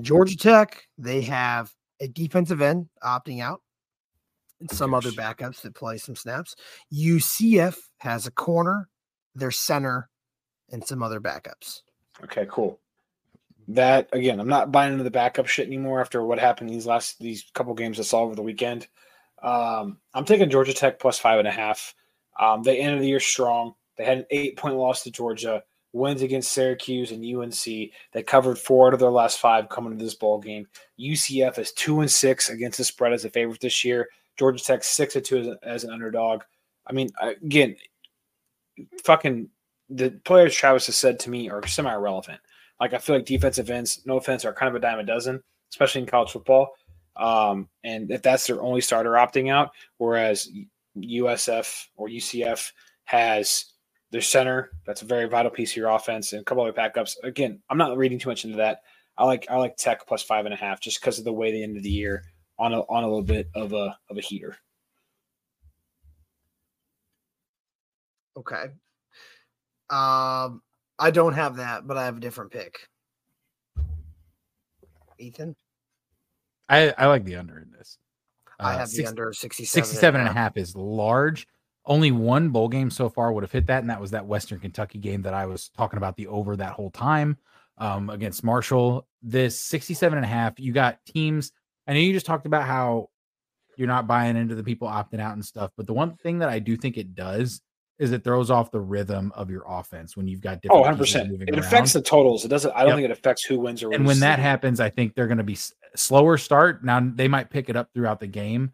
Georgia Tech, they have a defensive end opting out and some other backups that play some snaps. UCF has a corner, their center, and some other backups. Okay, cool. That again, I'm not buying into the backup shit anymore after what happened these last these couple games I saw over the weekend. Um, I'm taking Georgia Tech plus five and a half. Um, they ended the year strong. They had an eight point loss to Georgia, wins against Syracuse and UNC. They covered four out of their last five coming to this ball game. UCF is two and six against the spread as a favorite this year. Georgia Tech six and two as, as an underdog. I mean, again, fucking the players Travis has said to me are semi irrelevant. Like I feel like defensive ends, no offense, are kind of a dime a dozen, especially in college football. Um, and if that's their only starter opting out, whereas USF or UCF has their center, that's a very vital piece of your offense, and a couple other backups. Again, I'm not reading too much into that. I like I like Tech plus five and a half just because of the way the end of the year on a on a little bit of a of a heater. Okay. Um, I don't have that, but I have a different pick. Ethan, I, I like the under in this. I Uh, have the under 67. 67 and a half is large. Only one bowl game so far would have hit that, and that was that Western Kentucky game that I was talking about the over that whole time um, against Marshall. This 67 and a half, you got teams. I know you just talked about how you're not buying into the people opting out and stuff, but the one thing that I do think it does is it throws off the rhythm of your offense when you've got different Oh, 100 pieces percent. moving It around. affects the totals. It doesn't. I don't Yep. think it affects who wins or and when that happens, I think they're going to be slower start. Now they might pick it up throughout the game,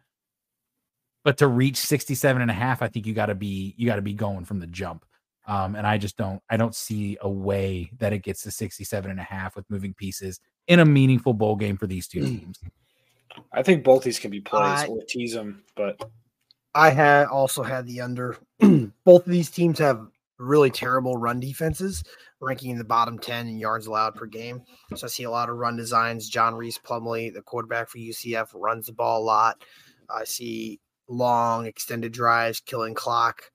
but to reach 67 and a half, I think you got to be you got to be going from the jump. Um, and I just don't I don't see a way that it gets to 67 and a half with moving pieces in a meaningful bowl game for these two teams. I think both these can be plays I- or tease them, but I had also had the under. Both of these teams have really terrible run defenses, ranking in the bottom 10 in yards allowed per game. So I see a lot of run designs. John Rhys Plumlee, the quarterback for UCF, runs the ball a lot. I see long extended drives, killing clock.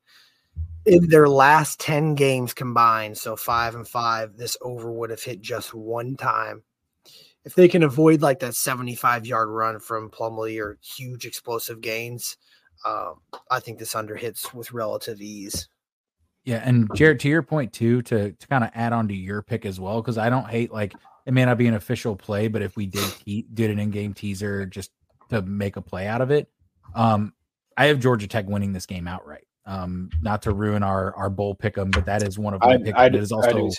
In their last 10 games combined, so five and five, this over would have hit just one time. If they can avoid like that 75 yard run from Plumlee or huge explosive gains, um, I think this under hits with relative ease. Yeah, and Jared, to your point too, to to kind of add on to your pick as well, because I don't hate like it may not be an official play, but if we did te- did an in-game teaser just to make a play out of it, um, I have Georgia Tech winning this game outright. Um, not to ruin our our bowl pick 'em, but that is one of my I, picks. I, that is also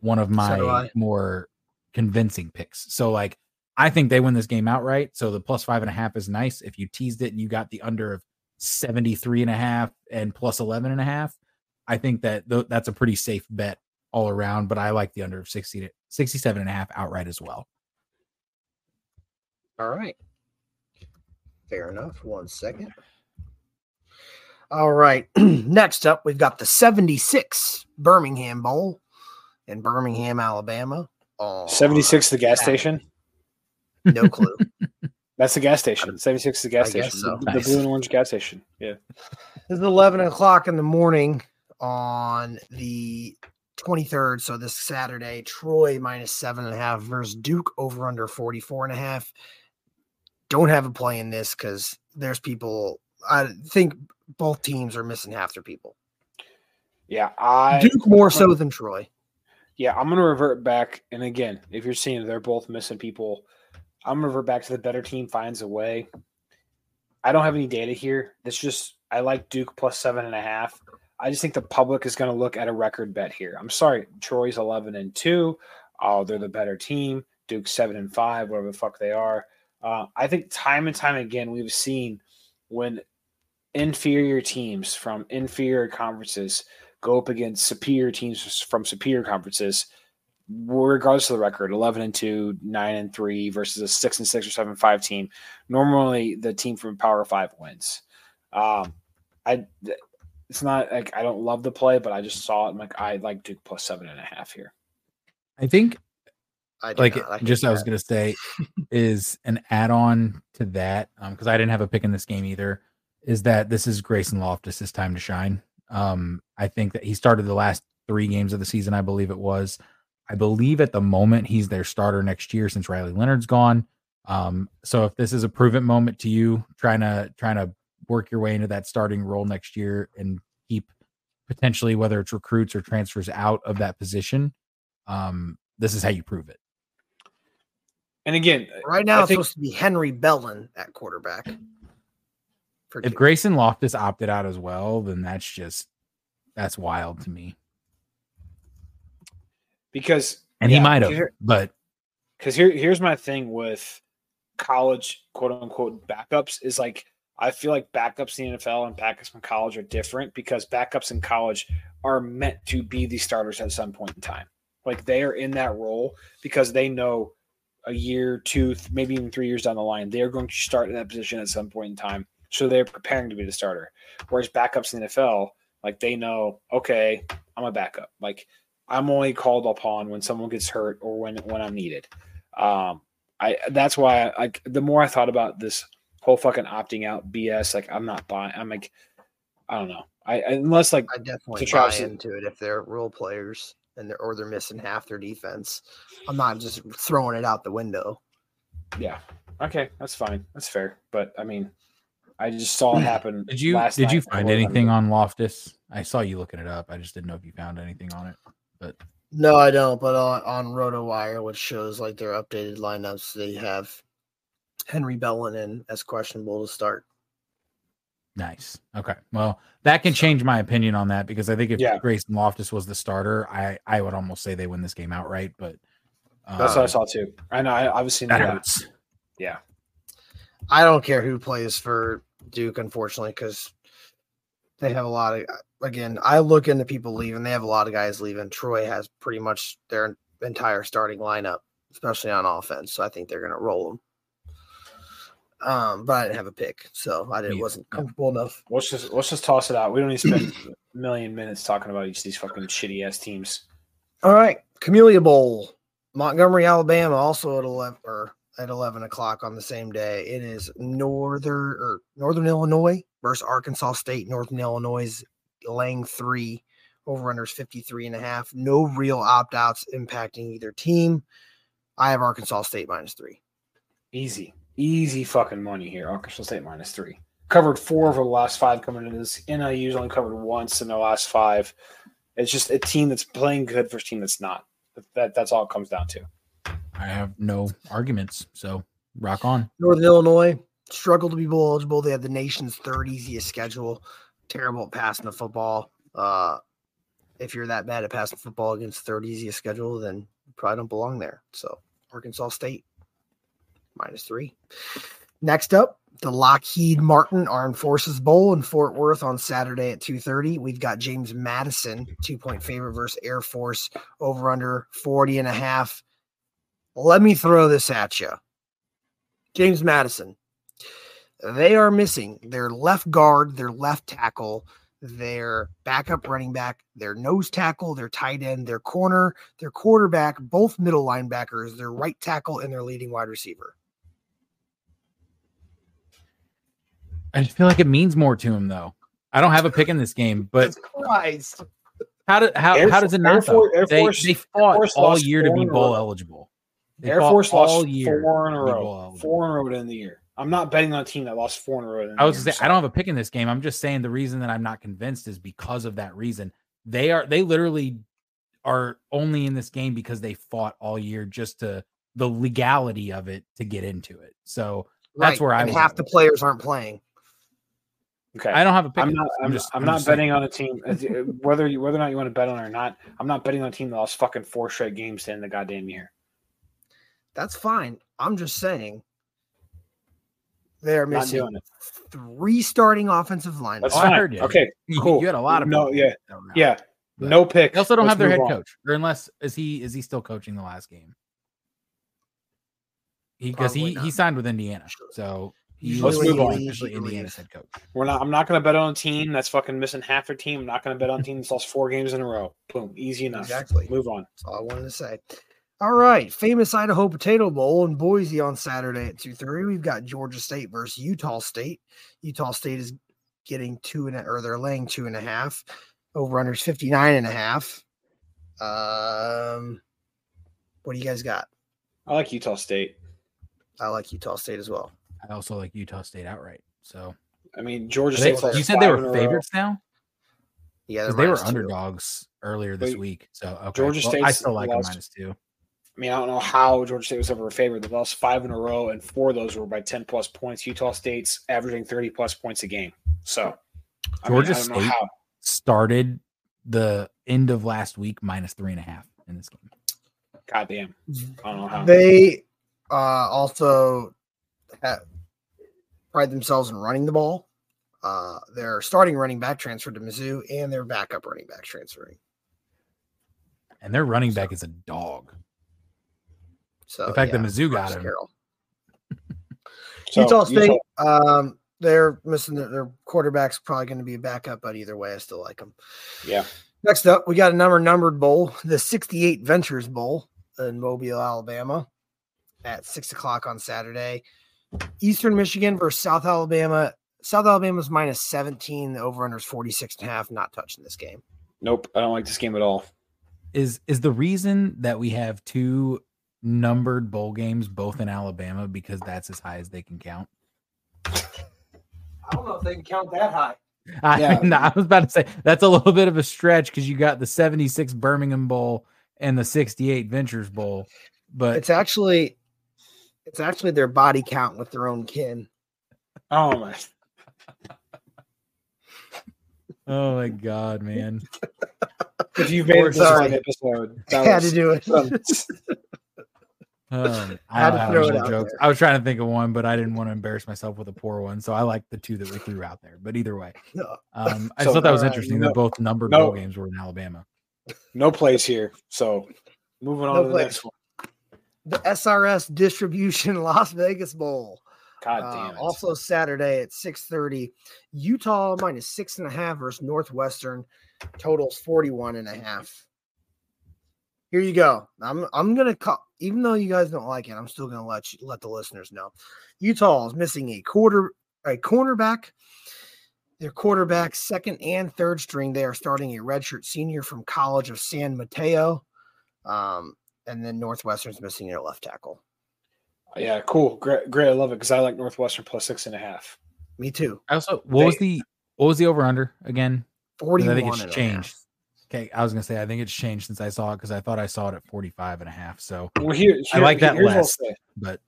one of my I. more convincing picks. So like I think they win this game outright. So the plus five and a half is nice. If you teased it and you got the under of 73 and a half and plus 11 and a half, I think that th- that's a pretty safe bet all around, but I like the under of 60 to 67 and a half outright as well. All right. Fair enough. One second. All right. Next up, we've got the 76 Birmingham Bowl in Birmingham, Alabama. Oh, 76 the gas Saturday. station. No clue. That's the gas station. 76 is the gas I guess station. so. The, the Nice. blue and orange gas station. Yeah. It's 11 o'clock in the morning on the 23rd. So this Saturday, Troy minus seven and a half versus Duke over under 44 and a half. Don't have a play in this because there's people. I think both teams are missing half their people. Yeah. I Duke more so than Troy. yeah, I'm gonna revert back. And again, if you're seeing they're both missing people, I'm gonna revert back to the better team finds a way. I don't have any data here. That's just I like Duke plus seven and a half. I just think the public is gonna look at a record bet here. I'm sorry, Troy's eleven and two. Oh, they're the better team. Duke seven and five, whatever the fuck they are. Uh, I think time and time again we've seen when inferior teams from inferior conferences go up against superior teams from superior conferences, regardless of the record, eleven and two, nine and three versus a six and six or seven and five team. Normally, the team from Power Five wins. Um, I it's not like I don't love the play, but I just saw it. I'm like I like Duke plus seven and a half here. I think I like not. I just I was gonna say is an add-on to that um because I didn't have a pick in this game either. Is that this is Grayson Loftis' time to shine? Um, I think that he started the last three games of the season, I believe it was. I believe at the moment he's their starter next year since Riley Leonard's gone. Um, so if this is a prove-it moment to you, trying to trying to work your way into that starting role next year and keep potentially whether it's recruits or transfers out of that position, um, this is how you prove it. And again, right now I it's think- supposed to be Henry Belin at quarterback. For if. Grayson Loftis opted out as well, then that's just that's wild to me. because And yeah, he might have, here- but because here here's my thing with college quote unquote backups is like I feel like backups in the NFL and backups in college are different because backups in college are meant to be the starters at some point in time. Like they are in that role because they know a year, two, maybe even three years down the line, they are going to start in that position at some point in time. So they're preparing to be the starter. Whereas backups in the NFL, like they know, okay, I'm a backup. Like I'm only called upon when someone gets hurt or when when I'm needed. Um, I that's why I, like the more I thought about this whole fucking opting out BS, like I'm not buying. I'm like, I don't know. I unless like I definitely to buy into it if they're role players and they're or they're missing half their defense. I'm not just throwing it out the window. yeah, okay, that's fine, that's fair. But I mean, I just saw it happen. did you last did you find anything on Loftis? I saw you looking it up. I just didn't know if you found anything on it. But No, I don't. But on, on RotoWire, which shows like their updated lineups, they have Henry Belin in as questionable to start. nice. Okay. Well, that can change my opinion on that because I think if Yeah. Grayson Loftis was the starter, I I would almost say they win this game outright. But That's what I um, saw too. I know. I obviously that that. hurts. Yeah, I don't care who plays for Duke, unfortunately, because they have a lot of. again, I look into people leaving. They have a lot of guys leaving. Troy has pretty much their entire starting lineup, especially on offense. So I think they're going to roll them. Um, but I didn't have a pick, so I didn't, wasn't comfortable enough. Let's just let's just toss it out. We don't need to spend a million minutes talking about each of these fucking shitty ass teams. All right, Camellia Bowl, Montgomery, Alabama, also at eleven or at eleven o'clock on the same day. It is northern or Northern Illinois versus Arkansas State. Northern Illinois is laying three over unders 53 and a half. No real opt outs impacting either team. I have Arkansas State minus three. Easy, easy fucking money here. Arkansas State minus three. Covered four over the last five coming into this. NIU's only covered once in the last five. It's just a team that's playing good versus a team that's not. That that's all it comes down to. I have no arguments. So rock on. Northern Illinois struggled to be bowl eligible. They had the nation's third easiest schedule. Terrible at passing the football. Uh, if you're that bad at passing football against third easiest schedule, then you probably don't belong there. So Arkansas State minus three. Next up, the Lockheed Martin Armed Forces Bowl in Fort Worth on Saturday at 2:30. We've got James Madison, two-point favorite versus Air Force over under 40 and a half. Let me throw this at you. James Madison. They are missing their left guard, their left tackle, their backup running back, their nose tackle, their tight end, their corner, their quarterback, both middle linebackers, their right tackle, and their leading wide receiver. I just feel like it means more to him though. I don't have a pick in this game, but Christ. how do how, Air how does it Air not? though? Force- Air they, Force- they fought Force all year to be bowl eligible. They Air Force all lost year four in a to be bowl row. Four in a row to end the year. I'm not betting on a team that lost four in a row. to I was year. gonna say I don't have a pick in this game. I'm just saying the reason that I'm not convinced is because of that reason. They are they literally are only in this game because they fought all year just to the legality of it to get into it. So That's where I and was half the players aren't playing. Okay. I don't have a pick. I'm in not. this. I'm, just I'm not just saying. betting on a team uh, whether you whether or not you want to bet on it or not. I'm not betting on a team that lost fucking four straight games to end the goddamn year. That's fine. I'm just saying they're missing three starting offensive linemen. That's Oh, I heard you. Okay. You, Cool. you had a lot of No, yeah, that were out. Yeah. But- No pick. They also don't Let's have their head on. coach, or unless is he is he still coaching the last game? Because he, Probably he signed with Indiana, so he Let's move on. officially Indiana's head coach. We're not. I'm not going to bet on a team that's fucking missing half their team. I'm not going to bet on a team that's lost four games in a row. Boom. Easy enough. Exactly. Move on. That's all I wanted to say. All right, famous Idaho Potato Bowl in Boise on Saturday at two thirty. We've got Georgia State versus Utah State. Utah State is getting two and a, or they're laying two and a half. Over unders 59 and a half. Um, what do you guys got? I like Utah State. I like Utah State as well. I also like Utah State outright. So I mean, Georgia Are they- State. you said they were favorites now Yeah, they're they were minus two. underdogs earlier this Wait, week. So okay, Georgia well, I still like a lost- minus two. I mean, I don't know how Georgia State was ever a favorite. They lost five in a row, and four of those were by ten plus points. Utah State's averaging thirty plus points a game. So I mean, Georgia I don't State- how. Started the end of last week minus three and a half in this game. Goddamn. I don't know how. They uh, also have pride themselves in running the ball. Uh, their starting running back transferred to Mizzou, and their backup running back transferring. And their running back is a dog. So The fact that Mizzou got Marcus him. Carroll. So, Utah State, um, they're missing their, their quarterback's probably going to be a backup, but either way, I still like them. yeah. Next up, we got a number numbered bowl, the 68 Ventures Bowl in Mobile, Alabama, at six o'clock on Saturday. Eastern Michigan versus South Alabama. South Alabama's minus 17. The over under is 46 and a half. Not touching this game. Nope. I don't like this game at all. Is is the reason that we have two numbered bowl games both in Alabama because that's as high as they can count? I don't know if they can count that high. I, Yeah. no, I was about to say that's a little bit of a stretch because you got the 76 Birmingham Bowl and the 68 Ventures Bowl. But It's actually, it's actually their body count with their own kin. Oh my. oh my god, man. If you've made it this far Sorry. episode, I that had to do it. Um, I, Had to don't have throw it no out I was trying to think of one, but I didn't want to embarrass myself with a poor one. So I like the two that we threw out there. But either way, um, I So, thought that was alright, interesting no- that both numbered no. bowl games were in Alabama. No plays here. So moving on No to the plays. next one. The SRS Distribution Las Vegas Bowl. God Uh, damn it. also Saturday at 6:30, Utah minus six and a half versus Northwestern. Totals 41 and a half. Here you go. I'm I'm gonna call even though you guys don't like it, I'm still gonna let you let the listeners know. Utah is missing a quarter a cornerback. Their quarterback, second and third string, they are starting a redshirt senior from College of San Mateo. Um, and then Northwestern's missing their left tackle. yeah, cool. Great, great. I love it because I like Northwestern plus six and a half. Me too. I also what was the what was the over under again? 41 I think it's a changed. Okay, I was gonna say I think it's changed since I saw it because I thought I saw it at 45 and a half. So, Well, here, I like that here's what I'll less. but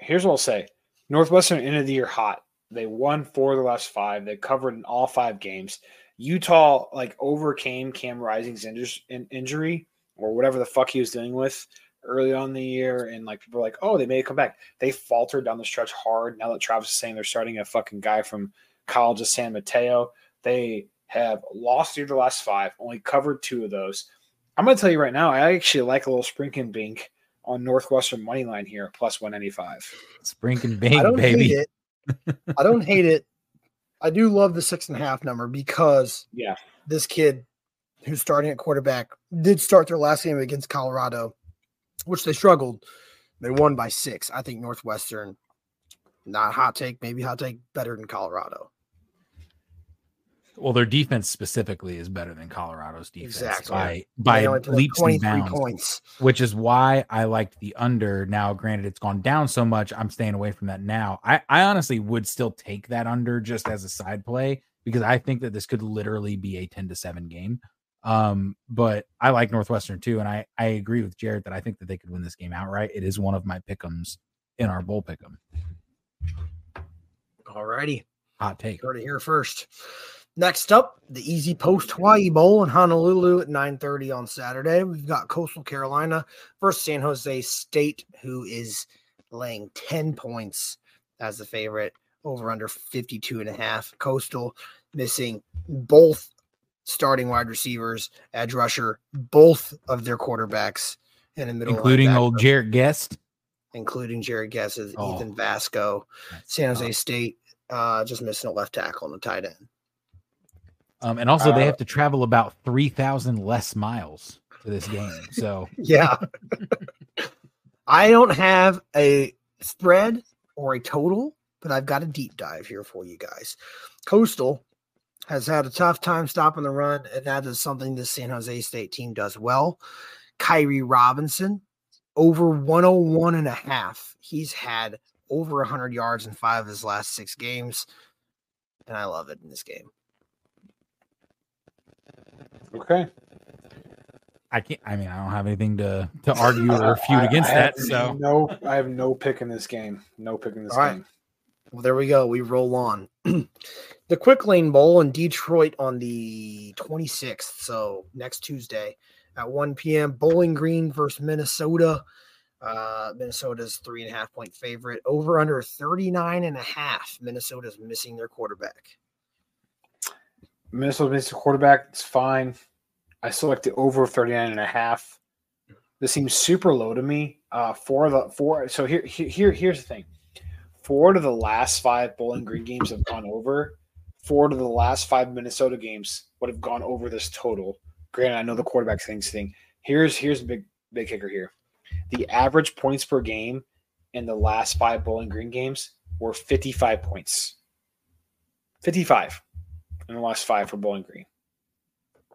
Here's what I'll say. Northwestern end of the year hot. They won four of the last five. They covered in all five games. Utah like overcame Cam Rising's injury or whatever the fuck he was dealing with early on in the year, and like people were like, "Oh, they made a comeback." They faltered down the stretch hard. Now that Travis is saying they're starting a fucking guy from College of San Mateo, they have lost three of the last five, only covered two of those. I'm gonna tell you right now, I actually like a little sprinking bink on Northwestern money line here, plus 195. Sprinking I big don't baby. hate it. I don't hate it. I do love the six and a half number because Yeah. this kid who's starting at quarterback did start their last game against Colorado, which they struggled. They won by six. I think Northwestern, not hot take, maybe hot take, better than Colorado. Well, their defense specifically is better than Colorado's defense Exactly. by by They only put up leaps and bounds, points. which is why I liked the under. Now, granted, it's gone down so much, I'm staying away from that now. I, I honestly would still take that under just as a side play because I think that this could literally be a 10 to 7 game. Um, but I like Northwestern too, and I I agree with Jared that I think that they could win this game outright. It is one of my pickums in our bowl pickum. All righty. Hot take. Heard it here first. Next up, the EasyPost Hawaii Bowl in Honolulu at 9:30 on Saturday. We've got Coastal Carolina versus San Jose State, who is laying 10 points as the favorite, over under 52 and a half. Coastal missing both starting wide receivers, edge rusher, both of their quarterbacks in the middle, Including old Jarrett Guest. including Jared Guesses, Oh. Ethan Vasko, San Jose. State, uh, just missing a left tackle and a tight end. Um, and also they Uh, have to travel about three thousand less miles to this game. So Yeah. I don't have a spread or a total, but I've got a deep dive here for you guys. Coastal has had a tough time stopping the run, and that is something the San Jose State team does well. Kairee Robinson, over 101 and a half. He's had over 100 yards in five of his last six games, and I love it in this game. Okay. I can't. I mean, I don't have anything to to argue or refute against I that. So no, I have no pick in this game. No pick in this All right. game. Well, there we go. We roll on. the Quick Lane Bowl in Detroit on the 26th. So next Tuesday at 1 p.m. Bowling Green versus Minnesota. Uh, Minnesota's three and a half point favorite. Over under 39 and a half. Minnesota's missing their quarterback. Minnesota makes a quarterback. It's fine. I select the over 39 and a half. This seems super low to me. Uh, four of the four. So here, here, here- here's the thing. Four of the last five Bowling Green games have gone over. Four of the last five Minnesota games would have gone over this total. Granted, I know the quarterback things thing. Here's here's the big big kicker here. The average points per game in the last five Bowling Green games were 55 points. 55 in the last five for Bowling Green.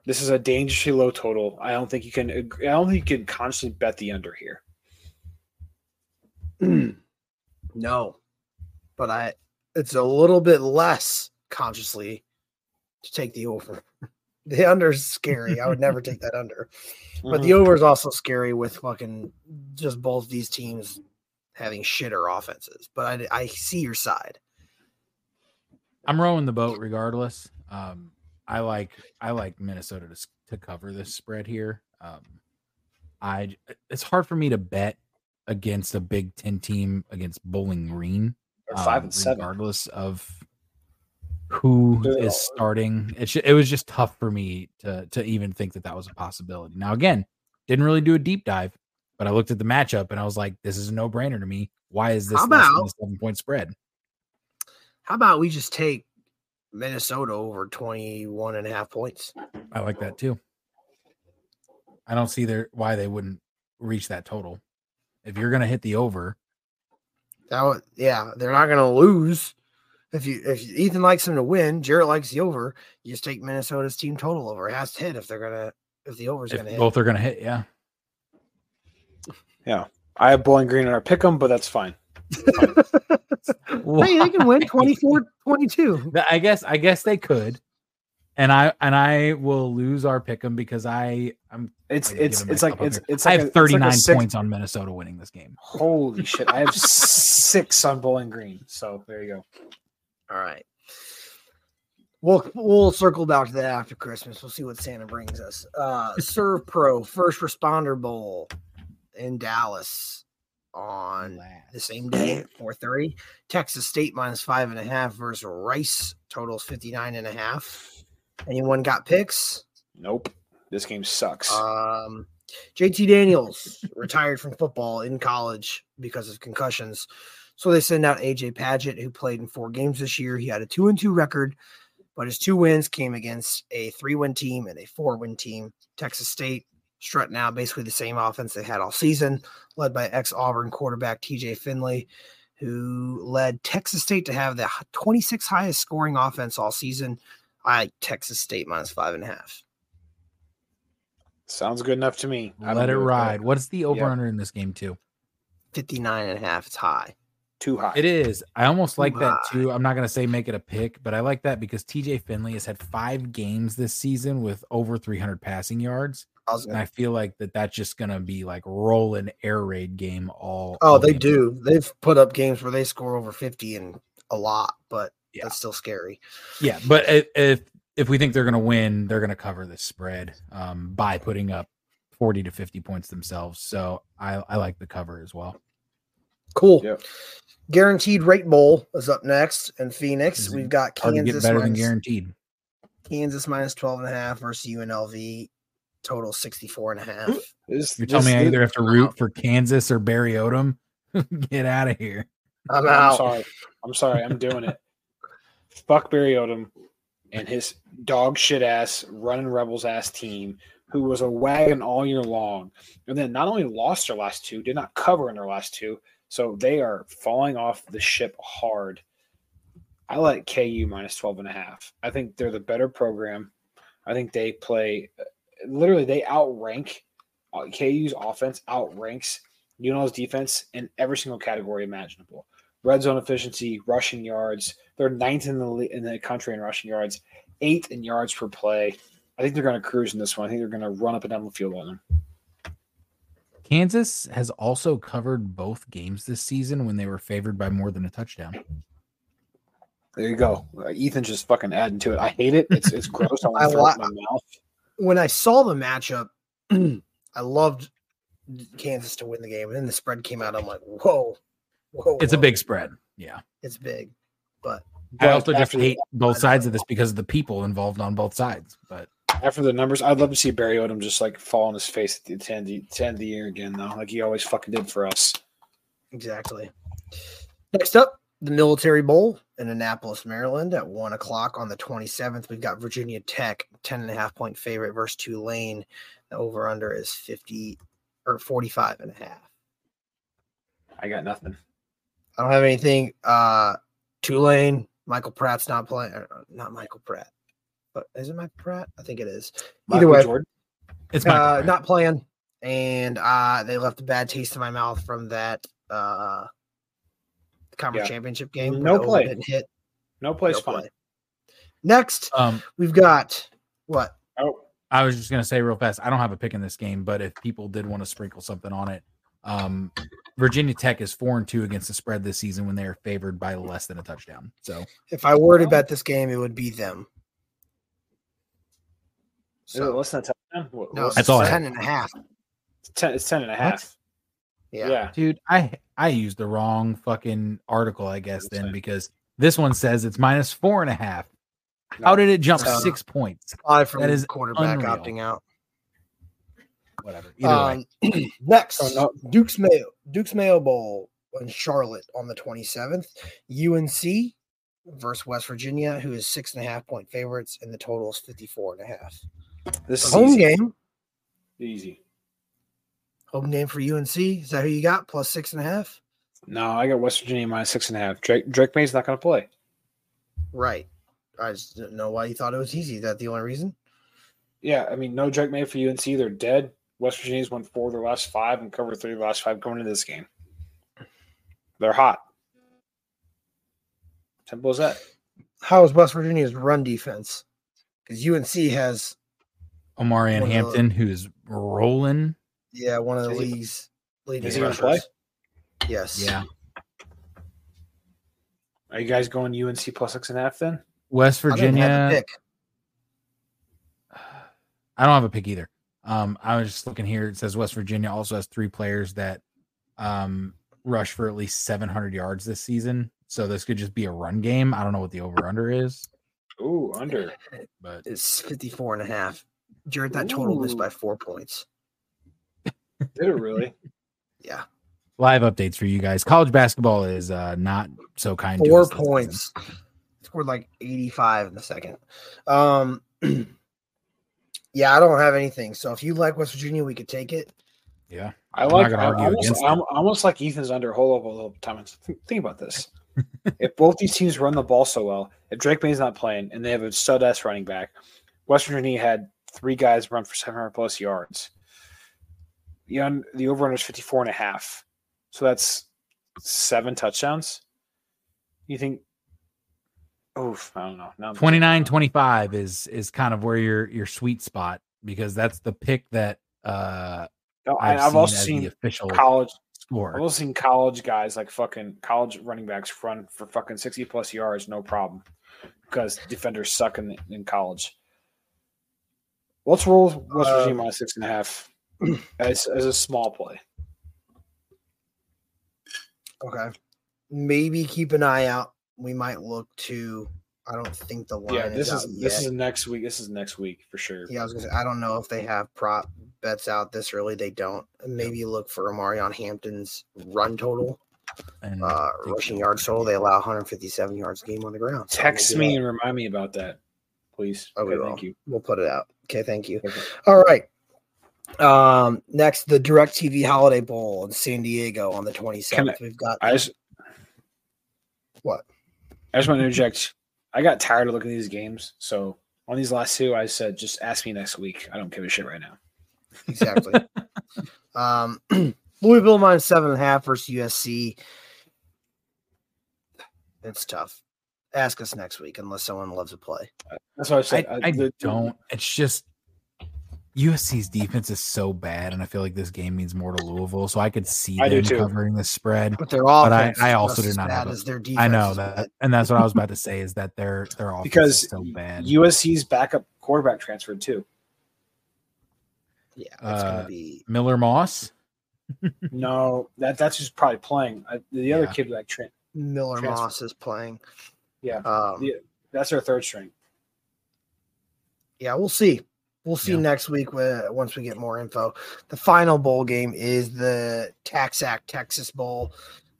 This is a dangerously low total. I don't think you can. I don't think you can constantly bet the under here. no, but I it's a little bit less consciously to take the over. The under is scary. I would never take that under. But the mm-hmm. over is also scary with fucking just both these teams having shitter offenses. But I, I see your side. I'm rowing the boat regardless. Um, I like I like Minnesota to to cover this spread here. Um, I it's hard for me to bet against a Big Ten team against Bowling Green. They're five um, and seven. regardless of who They're is all- starting. It sh- it was just tough for me to to even think that that was a possibility. Now again, didn't really do a deep dive, but I looked at the matchup and I was like, this is a no brainer to me. Why is this How less than about- a seven point spread? How about we just take Minnesota over 21 and a half points? I like that too. I don't see their why they wouldn't reach that total. If you're gonna hit the over, That would, yeah, they're not going to lose. If you if Ethan likes them to win, Jarrett likes the over. You just take Minnesota's team total over. It has to hit if they're gonna if the over's if gonna hit. both are gonna hit, yeah. yeah. I have Bowling Green in our pick 'em, but that's fine. hey, they can win 24 22. I guess I guess they could. And I and I will lose our pick 'em because I I'm It's I it's it's like couple it's here. it's I like have a- it's like a 39 six- points on Minnesota winning this game. Holy shit! I have six on Bowling Green. So there you go. All right. We'll we'll circle back to that after Christmas. We'll see what Santa brings us. Uh SERVPRO First Responder Bowl in Dallas on the same day at 4:30. Texas State minus five and a half versus Rice. Totals 59 and a half. Anyone got picks? Nope. This game sucks. Um, JT Daniels retired from football in college because of concussions. So they send out AJ Padgett, who played in four games this year. He had a two and two record, but his two wins came against a three win team and a four win team. Texas State strutting out basically the same offense they had all season, led by ex Auburn quarterback TJ Finley, who led Texas State to have the 26th highest scoring offense all season. I like Texas State minus five and a half. Sounds good enough to me. I'm Let it good with that. ride. What's the over Yep. under in this game too? 59 and a half. It's high. Too high. It is. I almost like that too. I'm not gonna say make it a pick, but I like that because TJ Finley has had five games this season with over 300 passing yards, I and I feel like that that's just gonna be like rolling air raid game all. Oh, all they game. do. They've put up games where they score over 50 and a lot, but Yeah. that's still scary. Yeah, but if if we think they're gonna win, they're gonna cover this spread um, by putting up 40 to 50 points themselves. So I I like the cover as well. Cool. Yep. Guaranteed rate bowl is up next in Phoenix. We've got Hard to get Kansas better than guaranteed. Kansas minus 12 and a half versus UNLV. Total 64 and a half. This- You're telling me I either have to root for Kansas or Barry Odom? Get out of here. I'm I'm out. sorry. I'm sorry. I'm doing it. Fuck Barry Odom and his dog shit ass running rebels ass team who was a wagon all year long. And then not only lost their last two, did not cover in their last two. So they are falling off the ship hard. I like KU minus 12 and a half. I think they're the better program. I think they play literally they outrank uh, KU's offense outranks UNLV's defense in every single category imaginable. Red zone efficiency, rushing yards. They're ninth in the in the country in rushing yards, eighth in yards per play. I think they're going to cruise in this one. I think they're going to run up and down the field on them. Kansas has also covered both games this season when they were favored by more than a touchdown. There you go. Uh, Ethan's just fucking adding to it. I hate it. It's it's gross. I want to throw it in my mouth. When I saw the matchup, I loved Kansas to win the game. And then the spread came out. I'm like, whoa, whoa. It's a big spread. Yeah. It's big. But I also just hate both sides of this because of the people involved on both sides. But After the numbers, I'd love to see Barry Odom just like fall on his face at the end, of the, end of the year again, though, like he always fucking did for us. Exactly. Next up, the Military Bowl in Annapolis, Maryland at one o'clock on the 27th. We've got Virginia Tech, 10 and a half point favorite versus Tulane. The over under is 50 or 45 and a half. I got nothing. I don't have anything. Uh, Tulane, Michael Pratt's not playing. Not Michael Pratt, but is it Michael Pratt? I think it is. Either Michael way, Jordan. it's uh, not playing. And uh, they left a bad taste in my mouth from that uh, conference Yeah. championship game. No the play. didn't hit. No place No fine. play. Next, um we've got what? Oh, I was just gonna say real fast. I don't have a pick in this game, but if people did want to sprinkle something on it, um, Virginia Tech is four and two against the spread this season when they are favored by less than a touchdown. So If I were to bet this game, it would be them. So, less than a touchdown? What- no, what's That's it's all I 10 and a half. It's ten, it's ten and a half. Yeah. Yeah. Dude, I I used the wrong fucking article, I guess, then because this one says it's minus four and a half. How did it jump Uh, six points? Five from That the is quarterback unreal. opting out. Whatever. Either way. Um, next, Oh, no. Duke's Mayo Duke's Mayo Bowl in Charlotte on the 27th. UNC versus West Virginia, who is six and a half point favorites, and the total is 54 and a half. This is Home easy. game. Easy. Home game for UNC. Is that who you got? Plus six and a half? No, I got West Virginia minus six and a half. Drake Drake Maye's not going to play. Right. I just didn't know why you thought it was easy. Is that the only reason? Yeah, I mean, no Drake Maye for UNC. They're dead. West Virginia's won four of their last five and covered three of the last five going into this game. They're hot. Simple as that. How is West Virginia's run defense? Because UNC has, Omarion one of the- Hampton, who's rolling. Yeah, one of the Is he- league's leading is he gonna rushers. Yes. Yeah. Are you guys going UNC plus six and a half then? West I didn't have Virginia. to pick. I don't have a pick either. Um, I was just looking here. It says West Virginia also has three players that um rush for at least 700 yards this season. So this could just be a run game. I don't know what the over under is, Ooh, under. but It's 54 and a half. Jared, that total missed by four points. Did it really? Yeah. live updates for you guys. College basketball is uh not so kind. to Four us this points. Scored like 85 in the second. Um yeah, I don't have anything. So if you like West Virginia, we could take it. Yeah. I I'm like. I argue almost, against. I'm almost like Ethan's under. Hold up a little time. Think, think about this. if both these teams run the ball so well, if Drake Maye's not playing and they have a stud ass running back, West Virginia had three guys run for 700 plus yards. The, un, the over under is 54 and a half. So that's seven touchdowns. You think? Oof, I don't know. Now 29 25 is is kind of where your your sweet spot because that's the pick that uh No, I, I've, I've seen also seen the official college score. I've also seen college guys like fucking college running backs run for fucking 60 plus yards, no problem. Because defenders suck in, in college. Let's roll with West Uh, Virginia minus six and a half as, as a small play. Okay. Maybe keep an eye out. We might look to I don't think the line Yeah, this is, is out this yet. is next week. This is next week for sure. Yeah, I was gonna say I don't know if they have prop bets out this early. They don't. Maybe look for Omarion Hampton's run total, and uh, they- rushing yards total. They allow 157 yards a game on the ground. So Text me that- and remind me about that, please. Okay, thank you. We'll put it out. Okay, thank you. Okay. All right. Um, next the DirecTV Holiday Bowl in San Diego on the 27th. We've got I just What? I just want to interject. I got tired of looking at these games, so on these last two, I said just ask me next week. I don't give a shit right now. exactly. um, Louisville minus seven and a half versus USC. It's tough. Ask us next week unless someone loves to play. That's what I I, said. I don't. It's just USC's defense is so bad, and I feel like this game means more to Louisville. So I could see I them too. covering the spread. But their I- offense, I is also just did not bad have a- their defense. I know that, and that's what I was about to say is that they're offense because is so bad. USC's backup quarterback transferred too. Yeah, it's Uh, gonna be. Miller Moss, No, that that's just probably playing. I, the other Yeah. kid like Trent, Miller transfer. Moss is playing. yeah, Um, the- that's their third string. yeah, we'll see. We'll see Yeah. next week when, once we get more info. The final bowl game is the TaxAct Texas Bowl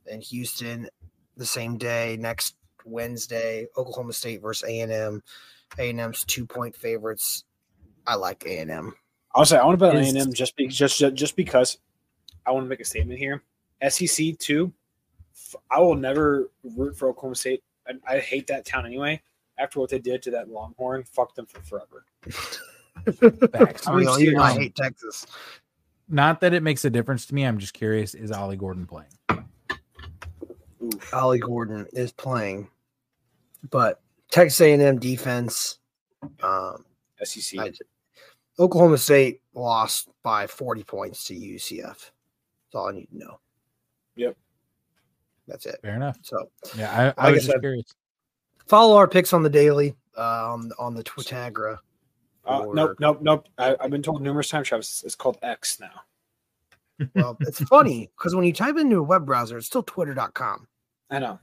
in Houston the same day next Wednesday. Oklahoma State versus A and M. A and M's two point favorites. I like A and M. I'll say I want to bet on A&M just be, just just because I want to make a statement here. SEC two, I will never root for Oklahoma State. I, I hate that town anyway. After what they did to that Longhorn, fuck them for forever. Facts. I mean, even I um, hate Texas. not that it makes a difference to me. I'm just curious: is Ollie Gordon playing? Oof. Ollie Gordon is playing, but Texas A and M defense. Um, SEC. I, Oklahoma State lost by 40 points to UCF. That's all I need to know. Yep. That's it. Fair enough. So Yeah, I, I Like I was just said, curious. follow our picks on the daily uh, on, on the Twitagra. Uh, or- nope, nope, nope. I, I've been told numerous times, Travis. It's called X now. Well, it's funny because when you type into a web browser, it's still twitter.com. I know.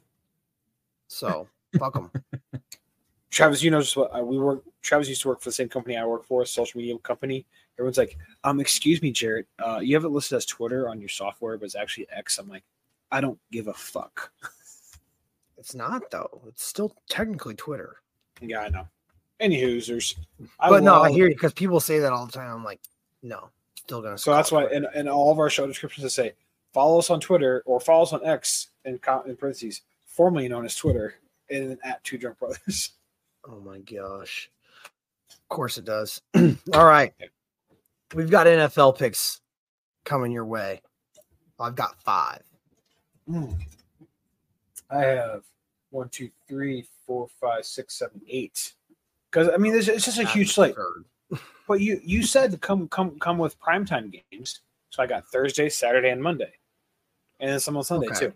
So fuck them. Travis, you know just what uh, we work. Travis used to work for the same company I work for, a social media company. Everyone's like, um, excuse me, Jarrett, uh, you have it listed as Twitter on your software, but it's actually X. I'm like, I don't give a fuck. It's not though. It's still technically Twitter. Yeah, I know. Any hoosers. I but no, I hear you because people say that all the time. I'm like, no, still gonna. So that's why in, in all of our show descriptions, say follow us on Twitter or follow us on X in, in parentheses, formerly known as Twitter, and then at Two Drunk Brothers. Oh my gosh. Of course it does. All right. We've got NFL picks coming your way. I've got five. Hmm. I have one, two, three, four, five, six, seven, eight. Because I mean, it's, it's just a Not huge slate. third. But you you said come come come with primetime games, so I got Thursday, Saturday, and Monday, and then some on Sunday Okay. too.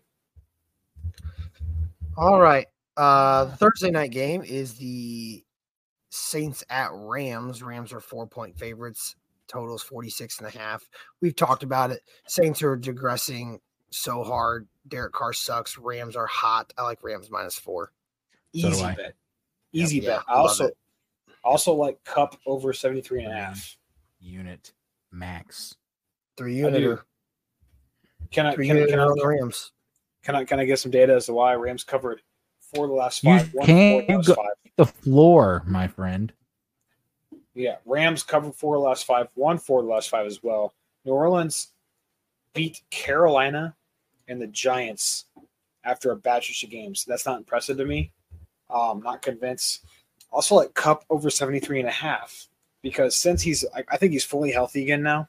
All right. Uh Thursday night game is the Saints at Rams. Rams are four point favorites. Totals 46 and a half. We've talked about it. Saints are digressing so hard. Derek Carr sucks. Rams are hot. I like Rams minus four. So Easy bet, easy Yeah, bet. I also it. Also like Kupp over 73 and a half. Unit max. Three I unit. Can I Three can, I- unit can, I, on the Rams. can I can I get some data as to why Rams covered four of the last You five? one, can't four of the last go- five. The floor, my friend. Yeah, Rams covered four of the last five, won four of the last five as well. New Orleans beat Carolina and the Giants after a batch of games. That's not impressive to me. Um, not convinced. Also, like Kupp over 73 and a half because since he's, I, I think he's fully healthy again now.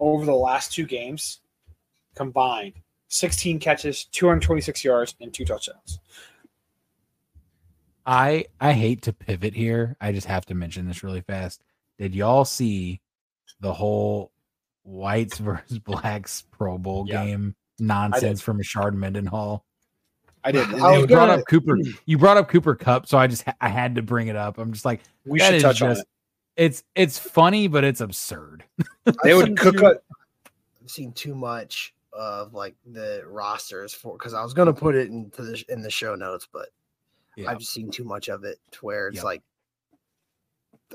Over the last two games combined, 16 catches, 226 yards, and two touchdowns. I I hate to pivot here. I just have to mention this really fast. Did y'all see the whole whites versus blacks Pro Bowl Yeah. game nonsense from Rashard Mendenhall? I did. I You was brought up Cooper. Hmm. You brought up Cooper Kupp, so I just I had to bring it up. I'm just like we should is touch on it. it's it's funny, but it's absurd. They would cook too- up. I've seen too much of like the rosters for because I was gonna put it into the in the show notes, but Yeah. I've seen too much of it to where it's Yep. like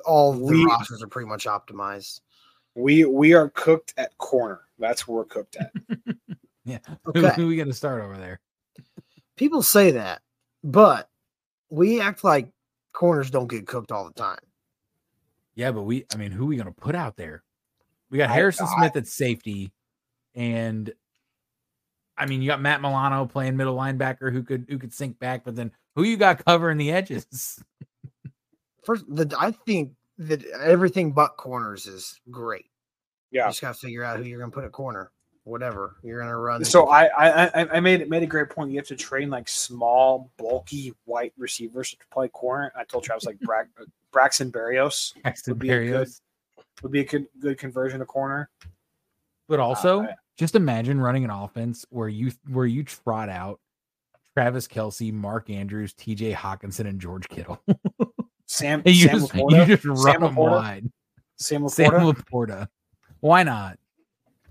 all the We- rosters are pretty much optimized. We we are cooked at corner. That's where we're cooked at. Yeah. Who, Okay. who we gonna start over there? People say that, but we act like corners don't get cooked all the time. Yeah, but we I mean, who are we gonna put out there? We got Harrison I- Smith at safety, and I mean, you got Matt Milano playing middle linebacker who could who could sink back, but then who you got covering the edges? First, the I think that everything but corners is great. Yeah, You Yeah. just gotta figure out who you're gonna put at corner. Whatever you're gonna run. So I I I- I made made a great point. You have to train like small, bulky white receivers to play corner. I told Travis like Bra- Braxton Berrios Paxton Would be a good- Berrios. would be a good good conversion to corner. But also, uh, I- just imagine running an offense where you where you trot out Travis Kelce, Mark Andrews, T.J. Hockenson, and George Kittle. Sam and you Sam just, Laporta, you just run Sam them Laporta? wide. Sam Sam Laporta. Laporta. Why not?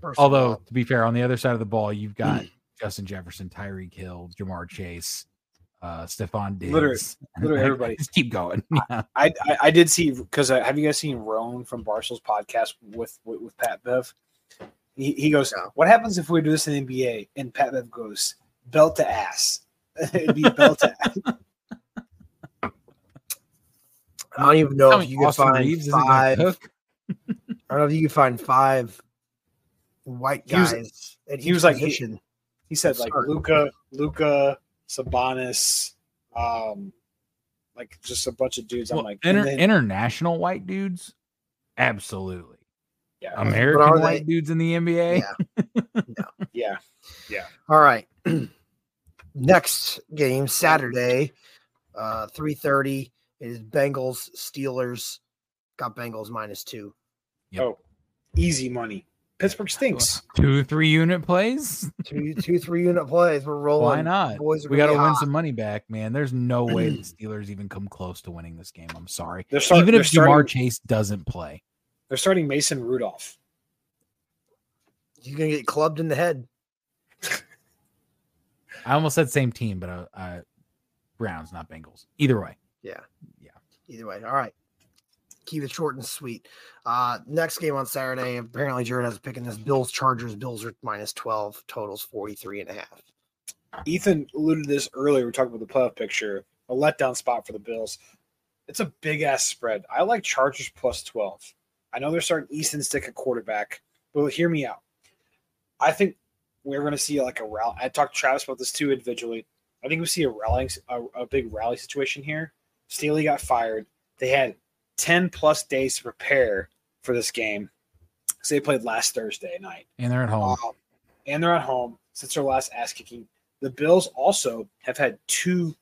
First Although to be fair, on the other side of the ball, you've got Justin Jefferson, Tyreek Hill, Ja'Marr Chase, uh, Stefon Diggs. Literally- literally everybody. Just keep going. Yeah. I, I I did see because uh, have you guys seen Rone from Barstool's podcast with with, with Pat Bev? He, he goes, No. "What happens if we do this in the NBA?" And Pat Bev goes, "Belt to ass." It'd be belt to ass. I don't even know Tell if me you can find Reeves five. I don't know if you can find five white He was- guys at he was like- he- He said like Sorry. Luka, Luka, Sabonis, um, like just a bunch of dudes. I'm like, inter- then- international white dudes, absolutely. yeah, American are white they- dudes in the NBA. Yeah. yeah. Yeah. All right. Next game Saturday, uh, three thirty is Bengals Steelers. Got Bengals minus two. Yep. Oh, easy money. Pittsburgh stinks. Two, three unit plays. Two, two, three unit plays. We're rolling. Why not? Boys We got to gonna win some money back, man. There's no way the Steelers even come close to winning this game. I'm sorry. They're start- even they're if Ja'Marr starting- Chase doesn't play, They're starting Mason Rudolph. You're gonna get clubbed in the head. I almost said same team, but uh, uh, Browns, not Bengals. Either way. Yeah. Yeah. Either way. All right. Keep it short and sweet. Uh next game on Saturday. Apparently Jared has a pick in this. Bills Chargers. Bills are minus 12. Totals 43 and a half. Ethan alluded to this earlier. We are talking about the playoff picture, a letdown spot for the Bills. It's a big ass spread. I like Chargers plus 12. I know they're starting Easton Stick at quarterback, but hear me out. I think we're going to see like a rally. I talked to Travis about this too individually. I think we see a rallying, a, a big rally situation here. Staley got fired. They had 10 plus days to prepare for this game. So they played last Thursday night. And they're at home. Um, and they're at home since their last ass kicking. The Bills also have had two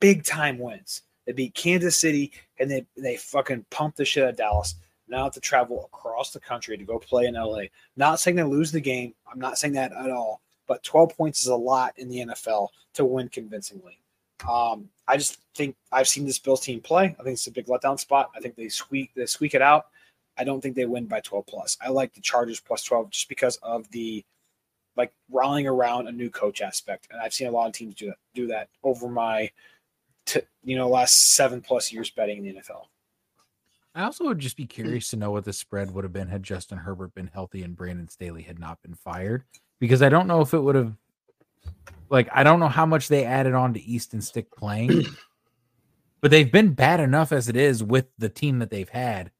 big time wins. They beat Kansas City and they they fucking pumped the shit out of Dallas. Now have to travel across the country to go play in LA. Not saying they lose the game. I'm not saying that at all. But 12 points is a lot in the NFL to win convincingly. Um, I just think I've seen this Bills team play. I think it's a big letdown spot. I think they squeak they squeak it out. I don't think they win by 12 plus. I like the Chargers plus 12 just because of the like rallying around a new coach aspect. And I've seen a lot of teams do that do that over my t- you know last 7 plus years betting in the NFL. I also would just be curious to know what the spread would have been had Justin Herbert been healthy and Brandon Staley had not been fired. Because I don't know if it would have like I don't know how much they added on to Easton Stick playing, but they've been bad enough as it is with the team that they've had.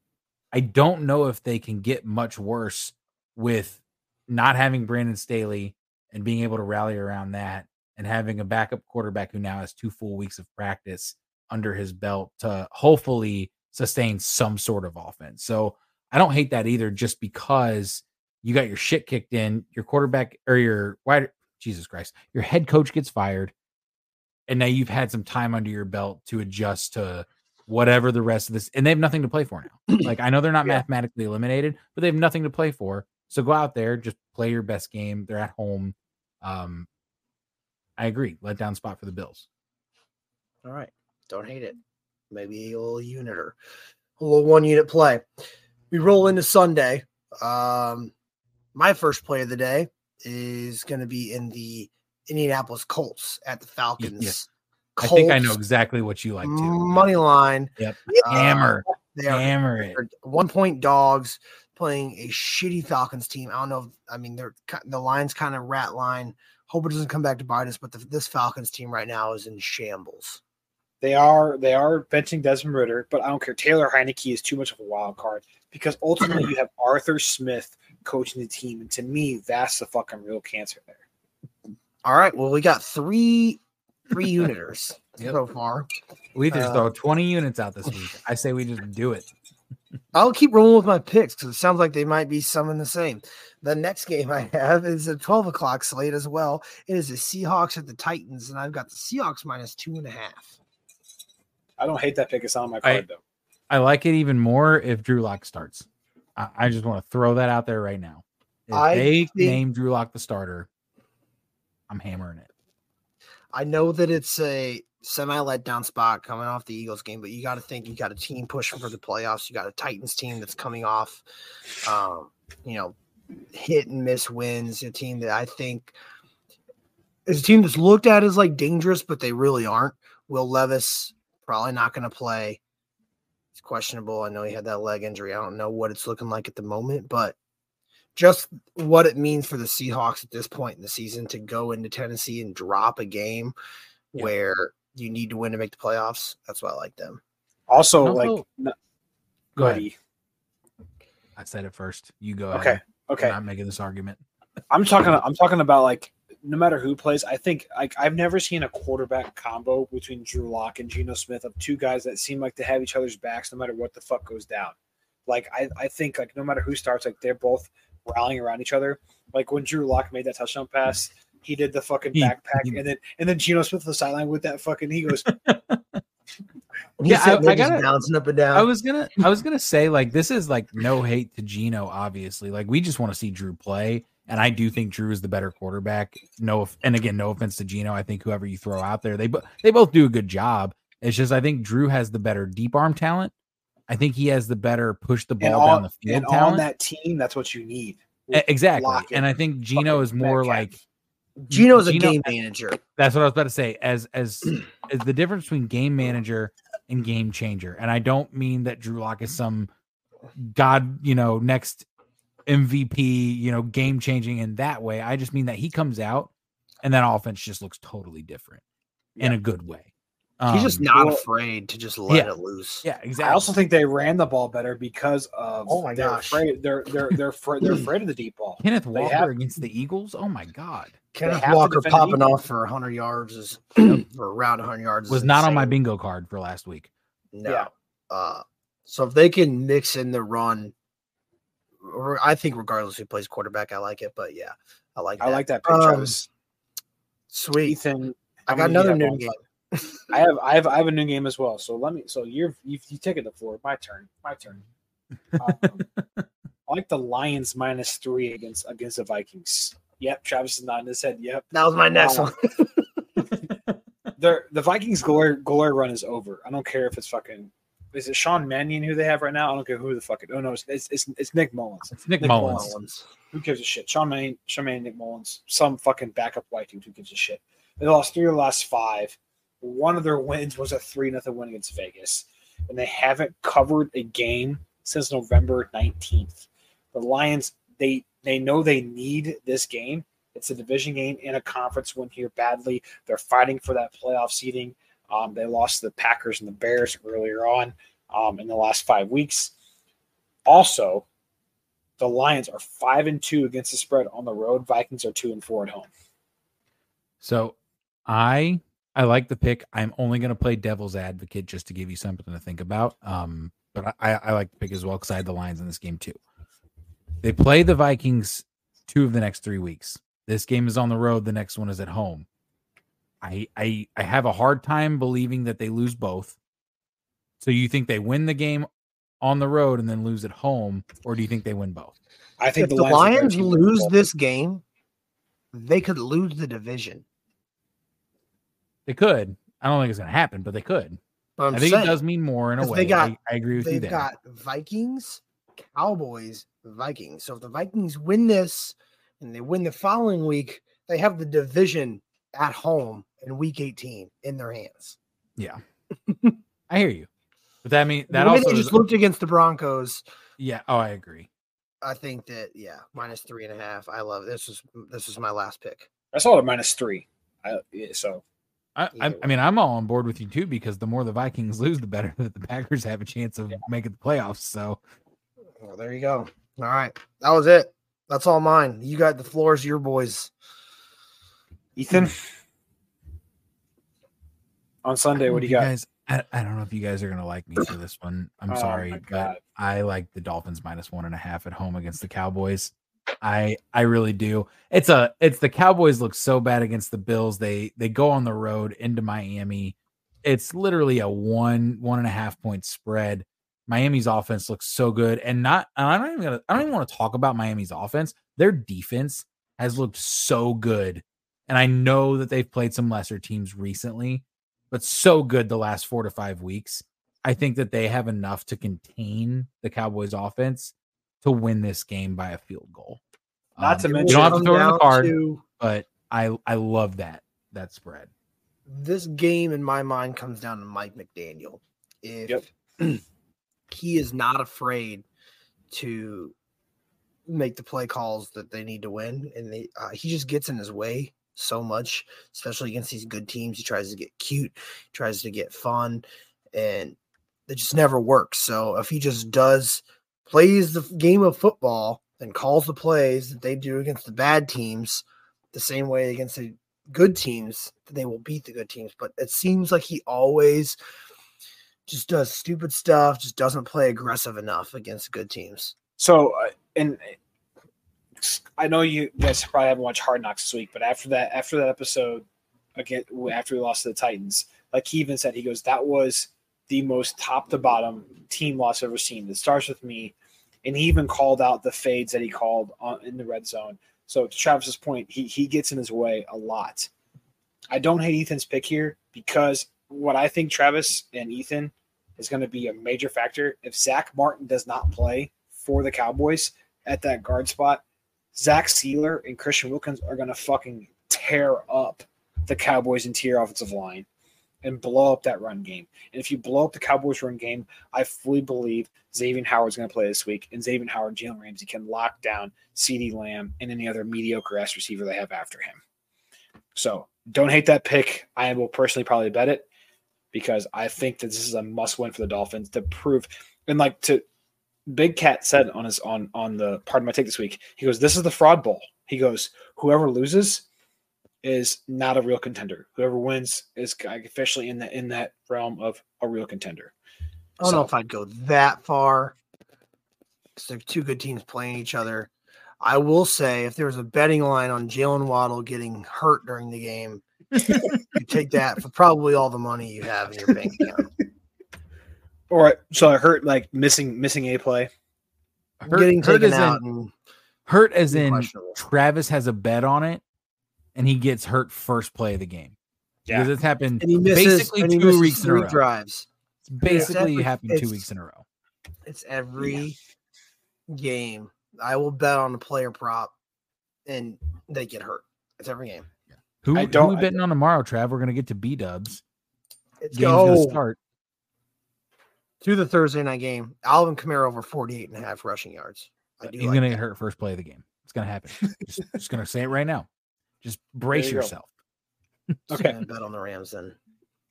I don't know if they can get much worse with not having Brandon Staley and being able to rally around that and having a backup quarterback who now has two full weeks of practice under his belt to hopefully sustain some sort of offense. So I don't hate that either, just because you got your shit kicked in, your quarterback or your wide Jesus Christ, your head coach gets fired, and now you've had some time under your belt to adjust to whatever the rest of this, and they have nothing to play for now. like I know they're not Yeah. mathematically eliminated, but they have nothing to play for. So go out there, just play your best game. They're at home. Um, I agree. Let down spot for the Bills. All right. Don't hate it. Maybe a little unit or a little one unit play. We roll into Sunday. Um, my first play of the day is going to be in the Indianapolis Colts at the Falcons. I think I know exactly what you like too. money line. Yep. Uh, Hammer. They are Hammer it. one point dogs playing a shitty Falcons team. I don't know. If, I mean, they're the line's kind of rat line. Hope it doesn't come back to bite us. But the, this Falcons team right now is in shambles. They are they are benching Desmond Ridder, but I don't care. Taylor Heinicke is too much of a wild card because ultimately you have Arthur Smith coaching the team, and to me, that's the fucking real cancer there. All right. Well, we got three three uniters Yep. so far. We just Uh, throw 20 units out this week. I say we just do it. I'll keep rolling with my picks because it sounds like they might be some and the same. The next game I have is a 12 o'clock slate as well. It is the Seahawks at the Titans, and I've got the Seahawks minus two and a half. I don't hate that pick. It's on my card though. I like it even more if Drew Lock starts. I, I just want to throw that out there right now. If I they think- name Drew Lock the starter, I'm hammering it. I know that it's a semi letdown spot coming off the Eagles game, but you got to think you got a team pushing for the playoffs. You got a Titans team that's coming off, um, you know, hit and miss wins. A team that I think is a team that's looked at as like dangerous, but they really aren't. Will Levis probably not going to play. It's questionable. I know he had that leg injury. I don't know what it's looking like at the moment, but just what it means for the Seahawks at this point in the season to go into Tennessee and drop a game Yeah. where you need to win to make the playoffs. That's why I like them. Also, No, like, no. no- Go ahead. buddy. I said it first. You go Okay, ahead. okay. I'm not making this argument. I'm talking. I'm talking about like no matter who plays. I think like I've never seen a quarterback combo between Drew Lock and Geno Smith of two guys that seem like they have each other's backs no matter what the fuck goes down. Like I, I think like no matter who starts, like they're both rallying around each other. Like when Drew Lock made that touchdown pass, he did the fucking He- backpack, he- and then and then Geno Smith on the sideline with that fucking. He goes, Yeah, I- I gotta- bouncing up and down. I was gonna I was gonna say like this is like no hate to Geno, obviously. Like we just want to see Drew play. And I do think Drew is the better quarterback. No, and again, no offense to Geno. I think whoever you throw out there, they they both do a good job. It's just I think Drew has the better deep arm talent. I think he has the better push the and ball down on, the field and on that team, that's what you need. Exactly. lock. And I think Geno is more Metcalf. like Geno's a Geno- game manager. That's what I was about to say. As as as the difference between game manager and game changer, and I don't mean that Drew Lock is some god, you know, next MVP, you know, game changing in that way. I just mean that he comes out and that offense just looks totally different in a good way. He's just Um, not well- afraid to just let Yeah. it loose. yeah, exactly. I also think they ran the ball better because of Oh my they're gosh. afraid they're they're they're afraid, they're afraid of the deep ball. Kenneth they Walker have- against the Eagles. Oh my god, Kenneth Walker popping off for 100 yards is or around 100 yards was not on my bingo card for last week. No. Yeah. Uh, so if they can mix in the run, or I think regardless who plays quarterback, I like it. But yeah, I like. That. I like that pick, Um, Travis. Sweet. Ethan, I got many do you another have noon game. I have I have I have a new game as well. So let me. So you're you you taking the floor. My turn. My turn. Um, I like the Lions minus three against against the Vikings. Yep, Travis is nodding his head. Yep. That was my next Uh, one. The the Vikings glory glory run is over. I don't care if it's fucking. Is it Sean Mannion who they have right now? I don't care who the fuck it. Oh no, it's it's, it's, it's Nick Mullens. It's Nick Nick Mullens. Mullens. Who gives a shit? Sean Mannion, Sean Mannion, Nick Mullens, some fucking backup white dude. Who gives a shit? They lost three of the last five. One of their wins was a three nothing win against Vegas, and they haven't covered a game since November nineteenth. The Lions they they know they need this game. It's a division game and a conference win here badly. They're fighting for that playoff seeding. Um, they lost the Packers and the Bears earlier on um, in the last five weeks. Also, the Lions are five and two against the spread on the road. Vikings are two and four at home. So I I like the pick. I'm only going to play devil's advocate just to give you something to think about. Um, but I, I like the pick as well because I had the Lions in this game too. They play the Vikings two of the next three weeks. This game is on the road. The next one is at home. I I I have a hard time believing that they lose both. So you think they win the game on the road and then lose at home, or do you think they win both? I think If the are better Lions lose this game, they could lose the division. They could. I don't think it's going to happen, but they could. But I'm I think saying, it does mean more in a way. they got- I, I agree with you they've got Vikings, Cowboys, Vikings. So if the Vikings win this and they win the following week, they have the division at home in week 18 in their hands. Yeah, I hear you. But that mean that the also they is- just looked against the Broncos, yeah. Oh, I agree. I think that yeah, minus three and a half. I love this. Was this was my last pick. I saw it at minus three. I, yeah, so I, I, I mean, I'm all on board with you too because the more the Vikings lose, the better that the Packers have a chance of making the playoffs. So Well, there you go. All right, that was it. That's all mine. You got the floors, your boys. Ethan, on Sunday, what do you got? guys? I, I don't know if you guys are gonna like me for this one. I'm Oh, sorry, but I like the Dolphins minus one and a half at home against the Cowboys. I I really do. It's a it's the Cowboys look so bad against the Bills. They they go on the road into Miami. It's literally a one one and a half point spread. Miami's offense looks so good, and not and I don't even gonna, I don't even want to talk about Miami's offense. Their defense has looked so good, and I know that they've played some lesser teams recently, but so good the last four to five weeks. I think that they have enough to contain the Cowboys offense to win this game by a field goal. Not to Um, mention- you don't have to throw in the card, to- but I I love that that spread. this game in my mind comes down to Mike McDaniel. If he is not afraid to make the play calls that they need to win, and they, uh, he just gets in his way so much, especially against these good teams. He tries to get cute, tries to get fun, and it just never works. So if he just does plays the game of football and calls the plays that they do against the bad teams the same way against the good teams, they will beat the good teams. But it seems like he always just does stupid stuff, just doesn't play aggressive enough against good teams. So, uh, and I know you guys probably haven't watched Hard Knocks this week, but after that, after that episode, again, after we lost to the Titans, like he even said, he goes, "That was the most top to bottom team loss I've ever seen." It starts with me, and he even called out the fades that he called on, in the red zone. So, to Travis's point, he he gets in his way a lot. I don't hate Ethan's pick here because what I think Travis and Ethan is going to be a major factor if Zack Martin does not play for the Cowboys at that guard spot. Zach Sieler and Christian Wilkins are going to fucking tear up the Cowboys' interior offensive line and blow up that run game. And if you blow up the Cowboys' run game, I fully believe Xavier Howard's going to play this week, and Xavier Howard, Jalen Ramsey can lock down CeeDee Lamb and any other mediocre ass receiver they have after him. So don't hate that pick. I will personally probably bet it because I think that this is a must win for the Dolphins to prove and like to Big Cat said on his on on the Pardon My Take this week. He goes, "This is the fraud bowl." He goes, "Whoever loses is not a real contender. Whoever wins is officially in the in that realm of a real contender." I don't so, know if I'd go that far because they're two good teams playing each other. I will say, if there was a betting line on Jaylen Waddle getting hurt during the game, you take that for probably all the money you have in your bank account. Or so I hurt like missing missing a play. Hurt, getting hurt taken out in, hurt as in Travis has a bet on it and he gets hurt first play of the game. Yeah. Because it's happened misses, basically two weeks in a row. Drives. It's basically it's happened two weeks in a row. It's every yeah. game. I will bet on a player prop and they get hurt. It's every game. Yeah. Who, I don't, who we betting on tomorrow, Trav? We're gonna get to B dubs. Game's gonna oh. start to the Thursday night game. Alvin Kamara over 48 and a half rushing yards. He's like gonna get hurt first play of the game. It's gonna happen. just, just gonna say it right now. Just brace you yourself. okay. Bet on the Rams then.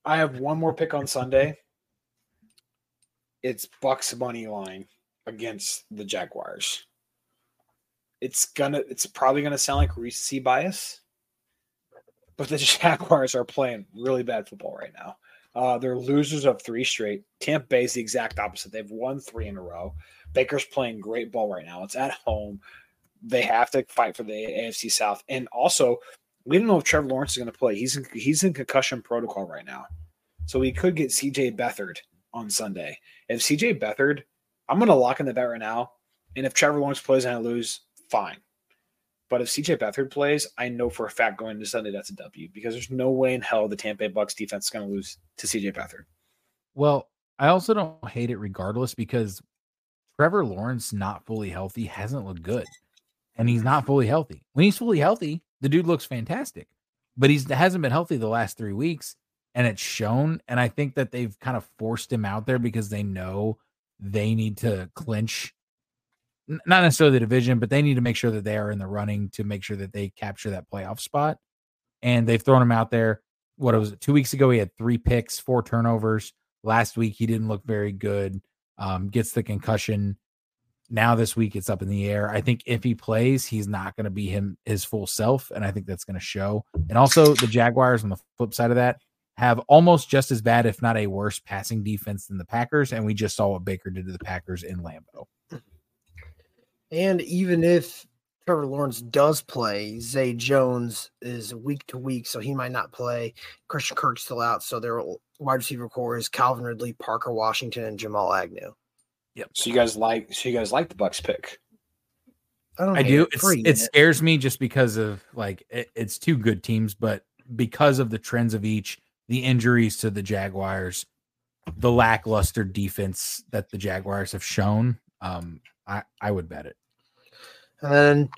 I have one more pick on Sunday. It's Bucs money line against the Jaguars. It's gonna it's probably gonna sound like recency bias, but the Jaguars are playing really bad football right now. Uh, they're losers of three straight. Tampa Bay is the exact opposite. They've won three in a row. Baker's playing great ball right now. It's at home. They have to fight for the AFC South. And also, we don't know if Trevor Lawrence is going to play. He's in, he's in concussion protocol right now. So we could get CJ Beathard on Sunday. If CJ Beathard, I'm going to lock in the bet right now. And if Trevor Lawrence plays and I lose, fine. But if CJ Beathard plays, I know for a fact going into Sunday that's a W because there's no way in hell the Tampa Bay Bucs defense is going to lose to CJ Beathard. Well, I also don't hate it regardless because Trevor Lawrence not fully healthy hasn't looked good. And he's not fully healthy. When he's fully healthy, the dude looks fantastic. But he's hasn't been healthy the last 3 weeks and it's shown and I think that they've kind of forced him out there because they know they need to clinch not necessarily the division, but they need to make sure that they are in the running to make sure that they capture that playoff spot. And they've thrown him out there. What was it? Two weeks ago, he had three picks, four turnovers. Last week, he didn't look very good. Um, gets the concussion. Now this week, it's up in the air. I think if he plays, he's not going to be him his full self, and I think that's going to show. And also, the Jaguars on the flip side of that have almost just as bad, if not a worse, passing defense than the Packers. And we just saw what Baker did to the Packers in Lambeau. And even if Trevor Lawrence does play, Zay Jones is week to week, so he might not play. Christian Kirk's still out, so their wide receiver core is Calvin Ridley, Parker Washington, and Jamal Agnew. Yep. So you guys like so you guys like the Bucs pick? I, I do. It, it scares me just because of like it, it's two good teams, but because of the trends of each, the injuries to the Jaguars, the lackluster defense that the Jaguars have shown, um, I I would bet it. And then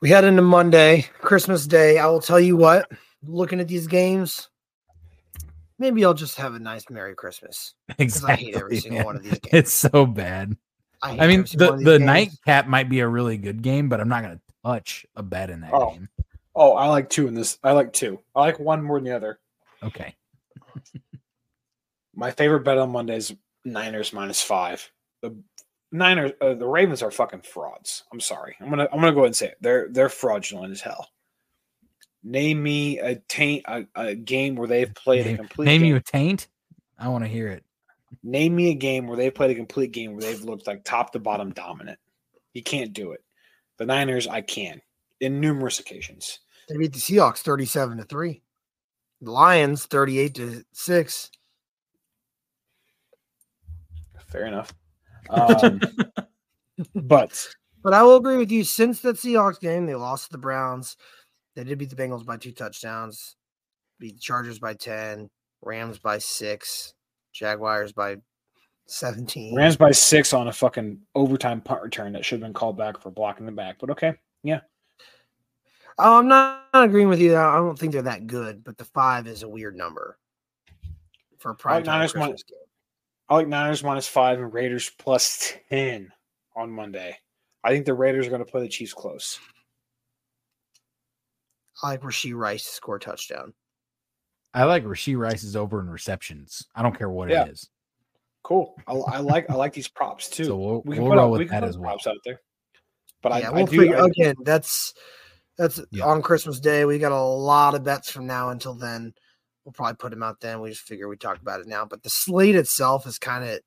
we head into Monday, Christmas Day. I will tell you what, looking at these games, maybe I'll just have a nice Merry Christmas. Exactly. I hate every single man. one of these games. It's so bad. I, I mean, the, the nightcap might be a really good game, but I'm not going to touch a bet in that oh. game. Oh, I like two in this. I like two. I like one more than the other. Okay. My favorite bet on Monday is Niners minus five. The Niners, uh, the Ravens are fucking frauds. I'm sorry. I'm gonna I'm gonna go ahead and say it. They're they're fraudulent as hell. Name me a taint a, a game where they've played name, a complete. Name game. you a taint. I want to hear it. Name me a game where they've played a complete game where they've looked like top to bottom dominant. You can't do it. The Niners, I can in numerous occasions. They beat the Seahawks 37 to 3. The Lions 38 to 6. Fair enough. Um, but but I will agree with you. Since that Seahawks game, they lost to the Browns. They did beat the Bengals by two touchdowns, beat the Chargers by ten, Rams by six, Jaguars by seventeen. Rams by six on a fucking overtime punt return that should have been called back for blocking the back. But okay, Yeah. Oh, I'm not agreeing with you. I don't think they're that good, but the five is a weird number for a prime time Niners Christmas game. I like Niners minus five and Raiders plus ten on Monday. I think the Raiders are going to play the Chiefs close. I like Rashee Rice to score a touchdown. I like Rashee Rice's over in receptions. I don't care what Yeah. it is. Cool. I, I like I like these props too. So we'll, we can we'll put, roll out, with we can that put as well. props out there. But yeah, I, we'll I do. figure I- again. That's that's Yeah. on Christmas Day. We got a lot of bets from now until then. We'll probably put them out then. We just figure we talk about it now. But the slate itself is kind of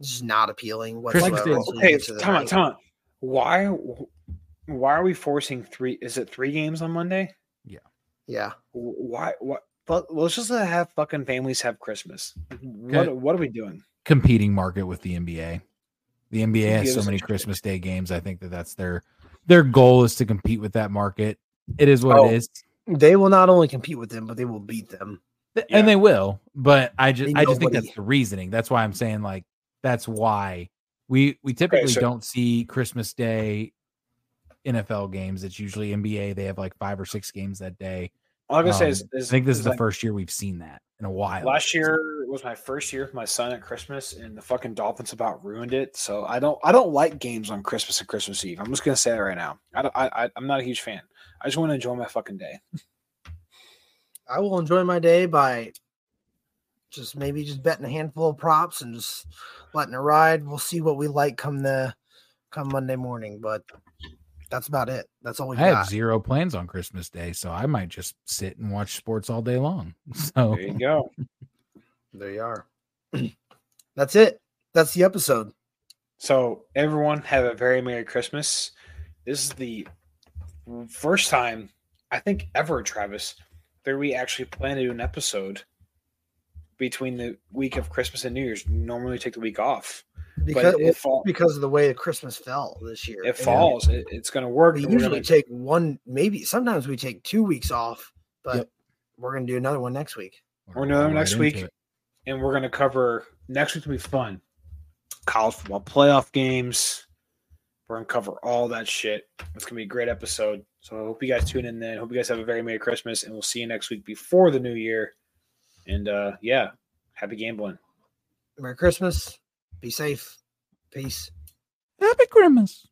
just not appealing Christmas whatsoever. Day- until you okay, get to time out, night. time out. Why why are we forcing three? Is it three games on Monday? Yeah, yeah. Why? What? But let's just have fucking families have Christmas. What? Okay. What are we doing? Competing market with the NBA. The NBA Give has so many. Christmas Day games. I think that that's their their goal is to compete with that market. It is what Oh. it is, they will not only compete with them, but they will beat them. Th- Yeah. and they will. But I just I just think that's the reasoning. That's why I'm saying like that's why we we typically so- don't see Christmas Day NFL games. It's usually NBA. They have like five or six games that day. All I'm gonna say Um, is, is I think this is the like, first year we've seen that in a while. Last year was my first year with my son at Christmas, and the fucking Dolphins about ruined it. So I don't, I don't like games on Christmas and Christmas Eve. I'm just gonna say that right now. I, don't, I, I I'm not a huge fan. I just want to enjoy my fucking day. I will enjoy my day by just maybe just betting a handful of props and just letting it ride. We'll see what we like come the come Monday morning, but that's about it. That's all we I have zero plans on Christmas Day, so I might just sit and watch sports all day long. So There you go. There you are. that's it. That's the episode. So everyone have a very merry Christmas. This is the first time I think ever, Travis, that we actually plan to do an episode between the week of Christmas and New Year's. We normally take the week off, Because but it, fall, because of the way the Christmas fell this year. it falls. It, it's going to work. We usually gonna- take one, maybe sometimes we take two weeks off, but Yep. we're gonna do another one next week. We're doing it Right next week. it. and we're going to cover next week will be fun. College football playoff games. We're going to cover all that shit. It's going to be a great episode. So I hope you guys tune in then. Hope you guys have a very Merry Christmas, and we'll see you next week before the new year. And uh yeah, happy gambling. Merry Christmas. Be safe. Peace. Happy Christmas.